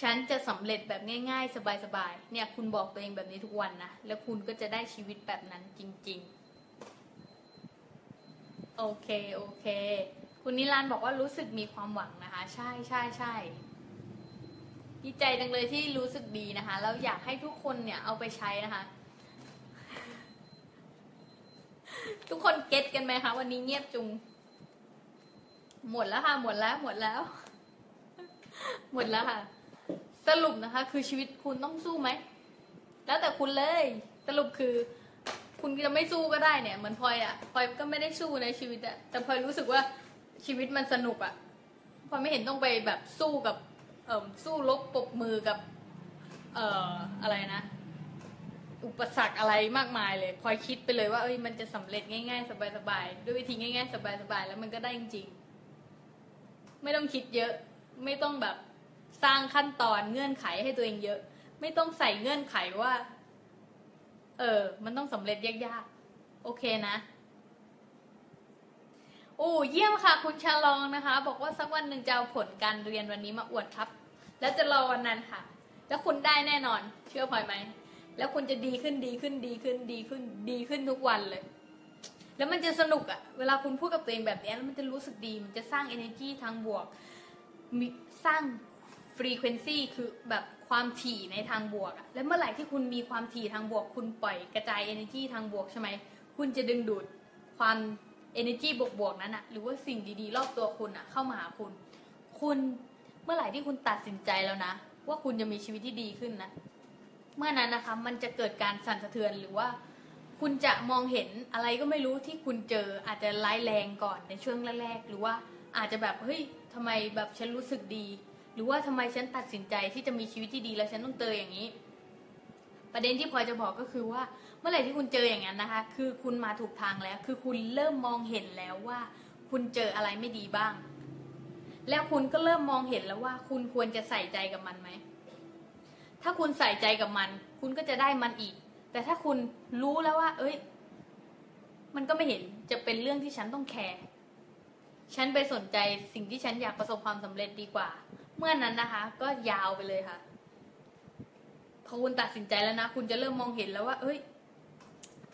ฉันจะสำเร็จแบบง่าย ๆ สบายๆเนี่ย คุณบอกตัวเองแบบนี้ทุกวันนะแล้วคุณก็จะได้ชีวิตแบบนั้นจริง ๆ โอเคโอเค คุณนิรันบอกว่ารู้สึกมีความหวังนะคะ ใช่ใช่ใช่ดีใจจังเลยที่รู้สึกดีนะคะแล้วอยากให้ทุกคนเนี่ยเอาไปใช้นะคะ ทุกคนเก็ตกันไหมคะ วันนี้เงียบจุง หมดแล้วค่ะ หมดแล้ว หมดแล้ว หมดแล้วค่ะ สรุปนะคะ คือชีวิตคุณต้องสู้ไหม แล้วแต่คุณเลย สรุปคือ คุณจะไม่สู้ก็ได้เนี่ย เหมือนพลอยอะพลอยก็ไม่ได้สู้ในชีวิตอะแต่พลอยรู้สึกว่าชีวิตมันสนุกอะพลอยไม่เห็นต้องไปแบบสู้กับ เอ่อสู้รบปรบมือกับ เอ่ออะไรนะ อุปสรรคอะไรมากมายเลยพลอยคิดไปเลยว่าเอ้ยมันจะสำเร็จง่ายๆ สบายๆ ด้วยวิธีง่ายๆ สบายๆ แล้วมันก็ได้จริงๆ ไม่ต้องคิดเยอะ ไม่ต้องแบบสร้างขั้นตอนเงื่อนไขให้ตัวเองเยอะ ไม่ต้องใส่เงื่อนไขว่า เออ มันต้องสำเร็จยากๆ โอเคนะโอ้เยี่ยมค่ะ คุณชาลองนะคะ บอกว่าสักวันหนึ่งจะเอาผลการเรียนวันนี้มาอวดครับ แล้วจะรอวันนั้นค่ะ แล้วคุณได้แน่นอน เชื่อพลอยไหม แล้วคุณจะดีขึ้นดีขึ้นดีขึ้นดีขึ้นดีขึ้นทุกวันเลย แล้วมันจะสนุกอะเวลาคุณพูดกับตัวเองแบบนี้แล้วมันจะรู้สึกดี มันจะสร้าง energy ทางบวกมีสร้าง frequency คือแบบความถี่ในทางบวกอะและเมื่อไหร่ที่คุณมีความถี่ทางบวก คุณปล่อยกระจาย energy ทางบวกใช่ไหมคุณจะดึงดูดความ energy บวกๆนั้นอะหรือว่าสิ่งดีๆ รอบตัวคุณอะเข้ามาหาคุณ คุณเมื่อไหร่ที่คุณตัดสินใจแล้วนะ ว่าคุณจะมีชีวิตที่ดีขึ้นนะ เมื่อนั้นนะคะมันจะเกิดการสั่นสะเทือนหรือว่า คุณจะมองเห็นอะไรก็ไม่รู้ที่คุณเจออาจจะร้ายแรงก่อนในช่วงแรกๆหรือว่าอาจจะแบบเฮ้ยทำไมแบบฉันรู้สึกดี หรือว่าทำไมฉันตัดสินใจที่จะมีชีวิตที่ดีแล้วฉันต้องเจออย่างนี้ ประเด็นที่พลอยจะบอกก็คือว่าเมื่อไหร่ที่คุณเจออย่างนั้นนะคะ คือคุณมาถูกทางแล้ว คือคุณเริ่มมองเห็นแล้วว่า คุณเจออะไรไม่ดีบ้าง แล้วคุณก็เริ่มมองเห็นแล้วว่า คุณควรจะใส่ใจกับมันไหม ถ้าคุณใส่ใจกับมัน คุณก็จะได้มันอีก แต่ถ้าคุณรู้แล้วว่า เอ้ย มันก็ไม่เห็นจะเป็นเรื่องที่ฉันต้องแคร์ฉันไปสนใจสิ่งที่ฉันอยากประสบความสำเร็จดีกว่า เมื่อนั้นนะคะ ก็ยาวไปเลยค่ะพอคุณตัดสินใจแล้วนะ คุณจะเริ่มมองเห็นแล้วว่า เอ้ย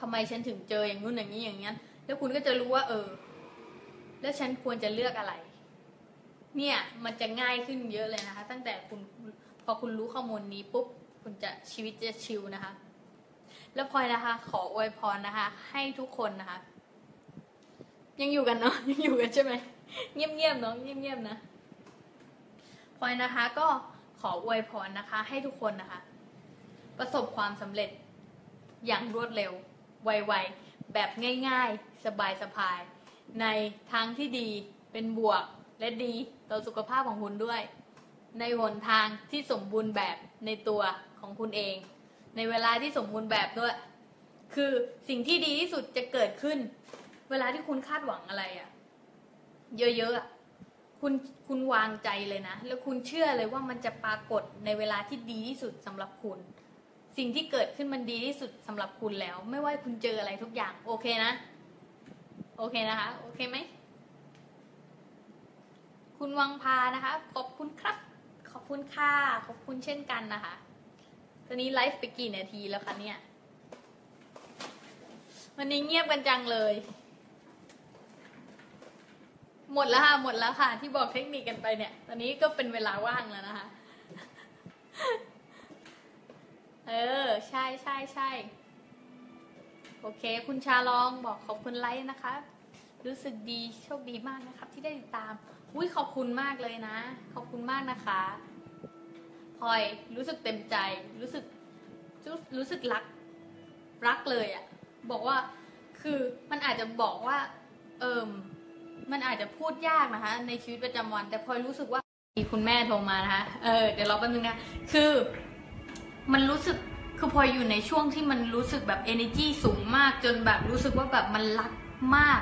ทำไมฉันถึงเจออย่างนู้นอย่างนี้อย่างนั้นแล้วคุณก็จะรู้ว่า เออ แล้วฉันควรจะเลือกอะไร เนี่ย มันจะง่ายขึ้นเยอะเลยนะคะ ตั้งแต่คุณ พอคุณรู้ข้อมูลนี้ปุ๊บคุณจะชีวิตจะชิลนะคะ แล้วพลอยนะคะ ขออวยพรนะคะ ให้ทุกคนนะคะ ยังอยู่กันเนาะยังอยู่กันใช่ไหมเงียบๆเนาะเงียบๆนะพลอยนะคะ ก็ขออวยพรนะคะ ให้ทุกคนนะคะ ประสบความสำเร็จอย่างรวดเร็ว ไวๆ แบบง่ายๆ สบายๆในทางที่ดีเป็นบวกและดีต่อสุขภาพของคุณด้วย ในหนทางที่สมบูรณ์แบบในตัวของคุณเอง ในเวลาที่สมบูรณ์แบบด้วย คือสิ่งที่ดีที่สุดจะเกิดขึ้น เวลาที่คุณคาดหวังอะไรอะเยอะๆอะคุณคุณวางใจเลยนะ แล้วคุณเชื่อเลยว่ามันจะปรากฏในเวลาที่ดีที่สุดสำหรับคุณ สิ่งที่เกิดขึ้นมันดีที่สุดสำหรับคุณแล้ว ไม่ว่าคุณเจออะไรทุกอย่าง โอเคนะ โอเคนะคะ โอเคไหม คุณวังพานะคะ ขอบคุณครับ อบคุณค่ะ ขอบคุณเช่นกันนะคะ ตอนนี้ไลฟ์ไปกี่นาทีแล้วคะเนี่ย วันนี้เงียบกันจังเลย หมดแล้วค่ะ หมดแล้วค่ะ ที่บอกเทคนิคกันไปเนี่ย ตอนนี้ก็เป็นเวลาว่างแล้วนะคะ เออ ใช่ใช่ใช่ โอเค คุณชาลองบอกขอบคุณไลค์นะคะ รู้สึกดีโชคดีมากนะครับ ที่ได้ติดตาม อุ้ยขอบคุณมากเลยนะ ขอบคุณมากนะคะพลอยรู้สึกเต็มใจ รู้สึกรู้สึกรัก รักเลยอะ่ะบอกว่าคือมันอาจจะบอกว่า เอิมมันอาจจะพูดยากนะคะ ในชีวิตประจำวัน แต่พลอยรู้สึกว่ามีคุณแม่โทรมานะคะเออเดี๋ยวรอแป๊บนึงนะคือ มันรู้สึกคือพลอยอยู่ในช่วงที่มันรู้สึกแบบ energy สูงมากจนแบบรู้สึกว่าแบบมันรัก มาก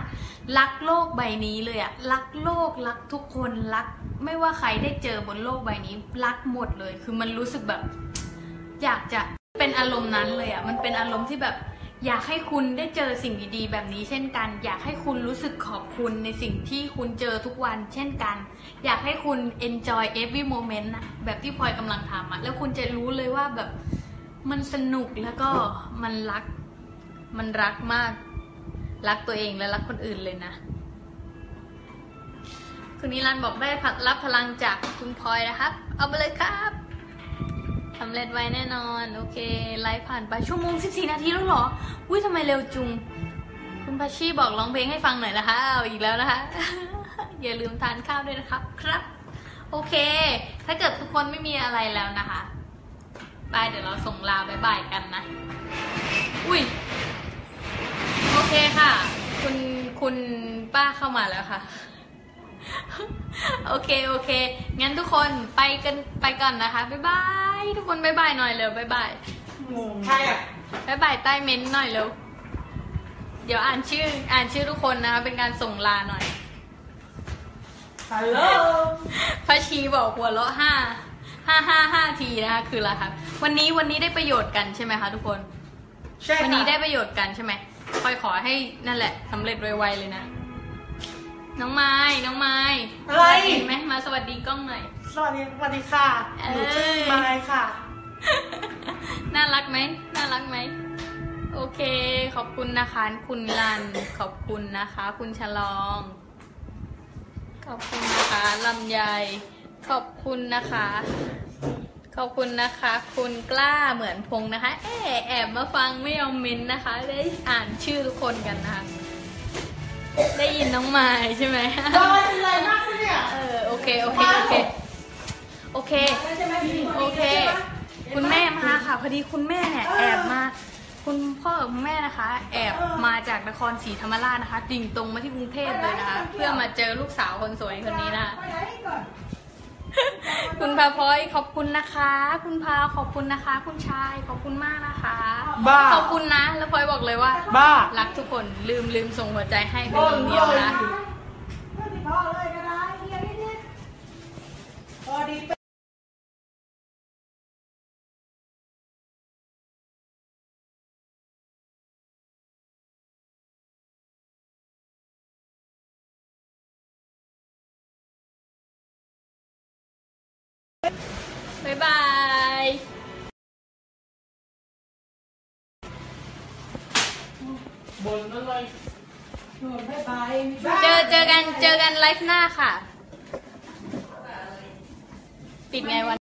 รักโลกใบนี้เลยอะรักโลกรักทุกคนรัก ไม่ว่าใครได้เจอบนโลกใบนี้ รักหมดเลย คือมันรู้สึกแบบ อยากจะเป็นอารมณ์นั้นเลยอะมันเป็นอารมณ์ที่แบบอยากให้คุณได้เจอสิ่งดีๆ แบบนี้เช่นกัน อยากให้คุณรู้สึกขอบคุณในสิ่งที่คุณเจอทุกวันเช่นกัน อยากให้คุณ enjoy every moment อะแบบที่พลอยกำลังทำอะแล้วคุณจะรู้เลยว่าแบบมันสนุกแล้วก็มันรัก มันรักมาก รักตัวเองและรักคนอื่นเลยนะ คุณนิรันบอกได้รับพลังจากคุณพลอยนะครับ เอาไปเลยครับสำเร็จไวแน่นอน โอเค ไลฟ์ผ่านไปชั่วโมง 14 นาทีแล้วเหรอ อุ้ยทำไมเร็วจุง คุณพัชชีบอกร้องเพลงให้ฟังหน่อยนะคะเอาอีกแล้วนะคะ อย่าลืมทานข้าวด้วยนะครับ ครับ โอเค ถ้าเกิดทุกคนไม่มีอะไรแล้วนะคะbye เดี๋ยวเราส่งลา bye bye กันนะ อุ้ย เคค่ะ คุณคุณป้าเข้ามาแล้วค่ะ โอเคโอเค งั้นทุกคนไปกันไปก่อนนะคะ บ๊ายบาย ทุกคนบ๊ายบายหน่อยเร็วบ๊ายบายใช่อะบ๊ายบายใต้เม้นต์หน่อยเร็ว เดี๋ยวอ่านชื่ออ่านชื่อทุกคนนะคะ เป็นการส่งลาหน่อย ฮัลโหลพระชีบอกหัวเราะห้าห้าห้าห้าทีนะคะ คืออะไรคะวันนี้วันนี้ได้ประโยชน์กันใช่ไหมคะทุกคน ใช่ค่ะ วันนี้ได้ประโยชน์กันใช่ไหม คอยขอให้นั่นแหละสำเร็จไวๆเลยนะ น้องไม้ น้องไม้อะไรเห็นไหมมาสวัสดีกล้องหน่อย สวัสดีสวัสดีค่ะหนูชื่อเอ้ยไมายค่ะ น่ารักไหม น่ารักไหม โอเค ขอบคุณนะคะ คุณลัน ขอบคุณนะคะ คุณฉลอง ขอบคุณนะคะลำไย ขอบคุณนะคะ ขอบคุณนะคะ คุณกล้าเหมือนพงษ์นะคะแอบแอบมาฟังไม่ยอมเมนต์นะคะ ได้อ่านชื่อทุกคนกันนะคะ ได้ยินน้องไม้ใช่ไหมโดนอะไรมากเนี่ยเออโอเคโอเคโอเคโอเคโอเค คุณแม่มาค่ะพอดีคุณแม่เนี่ยแอบมาคุณพ่อกับคุณแม่นะคะ แอบมาจากนครศรีธรรมราชนะคะดิ่งตรงมาที่กรุงเทพเลยนะคะ เพื่อมาเจอลูกสาวคนสวยคนนี้นะคะ คุณพาพลอยขอบคุณนะคะ คุณพาขอบคุณนะคะ คุณชายขอบคุณมากนะคะ บ้าขอบคุณนะ แล้วพลอยบอกเลยว่า บ้า รักทุกคนลืมลืมส่งหัวใจให้เป็นคนเดียวนะพ่อเลยก็ได้เบ๊ายบายบนอะไรโดนบายบายเจอเจอกันเจอกันไลฟ์หน้าค่ะ ปิดไงวัน